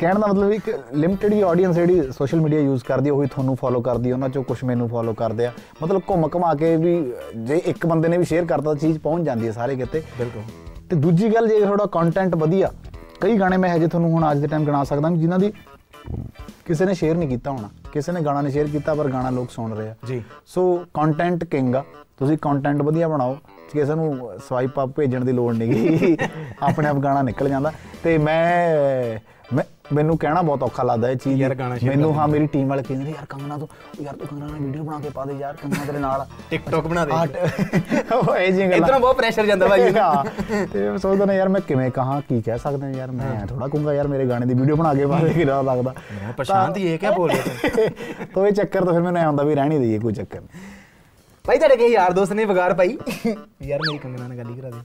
ਕਹਿਣ ਦਾ ਮਤਲਬ ਇੱਕ ਲਿਮਟਿਡ ਹੀ ਆਡੀਅנס ਜਿਹੜੀ ਸੋਸ਼ਲ ਮੀਡੀਆ ਯੂਜ਼ ਕਰਦੀ ਹੈ ਉਹੀ ਤੁਹਾਨੂੰ ਫੋਲੋ ਕਰਦੀ ਉਹਨਾਂ ਚੋਂ ਕੁਝ ਮੈਨੂੰ ਫੋਲੋ ਕਰਦੇ ਆ। ਮਤਲਬ ਘੁੰਮ ਘਮਾ ਕੇ ਵੀ ਜੇ ਇੱਕ ਬੰਦੇ ਨੇ ਵੀ ਸ਼ੇਅਰ ਕਰਤਾ ਚੀਜ਼ ਪਹੁੰਚ ਜਾਂਦੀ ਹੈ ਸਾਰੇ ਕਿਤੇ। ਬਿਲਕੁਲ। ਤੇ ਦੂਜੀ ਗੱਲ ਜੇ ਤੁਹਾਡਾ ਕੰਟੈਂਟ ਵਧੀਆ ਕਈ ਗਾਣੇ ਮੈਂ ਹਜੇ ਤੁਹਾਨੂੰ ਹੁਣ ਅੱਜ ਦੇ ਟਾਈਮ ਗਿਣਾ ਸਕਦਾ ਜਿਨ੍ਹਾਂ ਦੀ ਕਿਸੇ ਨੇ ਸ਼ੇਅਰ ਨਹੀਂ ਕੀਤਾ ਹੋਣਾ। ਕਿਸੇ ਨੇ ਗਾਣਾ ਨਹੀਂ ਸ਼ੇਅਰ ਕੀਤਾ ਪਰ ਗਾਣਾ ਲੋਕ ਸੁਣ ਰਹੇ ਆ। ਜੀ। ਸੋ ਕੰਟੈਂਟ ਕਿੰਗ ਆ। ਤੁਸੀਂ ਕੰਟੈਂਟ ਵਧੀਆ ਬਣਾਓ। ਕਿਸੇ ਨੂੰ ਸਵਾਈਪ ਅਪ ਭੇਜਣ ਦੀ ਲੋੜ ਨਹੀਂ। <laughs> ਆਪਣੇ ਆਪ ਗਾਣਾ ਨਿਕਲ ਜਾਂਦਾ। ਤੇ ਮੈਂ ਮੈਂ ਮੈਨੂੰ ਕਹਿਣਾ ਬਹੁਤ ਔਖਾ ਲੱਗਦਾ ਇਹ ਚੀਜ਼ ਮੈਨੂੰ ਹਾਂ ਮੇਰੀ ਟੀਮ ਵਾਲੇ ਕਹਿੰਦੇ ਯਾਰ ਕੰਗਨਾ ਤੋਂ ਯਾਰ ਤੂੰ ਕੰਗਨਾ ਨਾਲ ਵੀਡੀਓ ਬਣਾ ਕੇ ਪਾ ਦੇ ਯਾਰ ਕੰਗਨਾ ਤੇਰੇ ਨਾਲ ਟਿਕਟੌਕ ਬਣਾ ਦੇ। ਉਹ ਇਹ ਜੀ ਗੱਲਾਂ। ਇਤਨਾ ਬਹੁਤ ਪ੍ਰੈਸ਼ਰ ਜਾਂਦਾ ਭਾਈ। ਹਾਂ। ਤੇ ਮੈਂ ਸੋਚਦਾ ਨਾ ਯਾਰ ਮੈਂ ਕਿਵੇਂ ਕਹਾਂ ਕੀ ਕਹਿ ਸਕਦਾ ਯਾਰ ਮੈਂ ਥੋੜਾ ਕਹੂੰਗਾ ਯਾਰ ਮੇਰੇ ਗਾਣੇ ਦੀ ਵੀਡੀਓ ਬਣਾ ਕੇ ਪਾ ਦੇ ਕਿਹੜਾ ਲੱਗਦਾ? ਮੈਂ ਪਛਾਣਦੀ ਇਹ ਕਿਆ ਬੋਲ ਰਿਹਾ ਤੂੰ? ਇਹ ਚੱਕਰ ਤਾਂ ਫਿਰ ਮੈਨੂੰ ਐ ਹੁੰਦਾ ਵੀ ਰਹਿਣੀ ਦਈਏ ਕੋਈ ਚੱਕਰ ਨਹੀਂ ਭਾਈ ਤੁਹਾਡੇ ਕਿਸੇ ਯਾਰ ਦੋਸਤ ਨੇ ਵਿਗਾੜ ਪਾਈ। ਯਾਰ ਮੇਰੀ ਕੰਗਨਾ ਨਾਲ ਗੱਲ ਹੀ ਕਰਾ ਦੇ।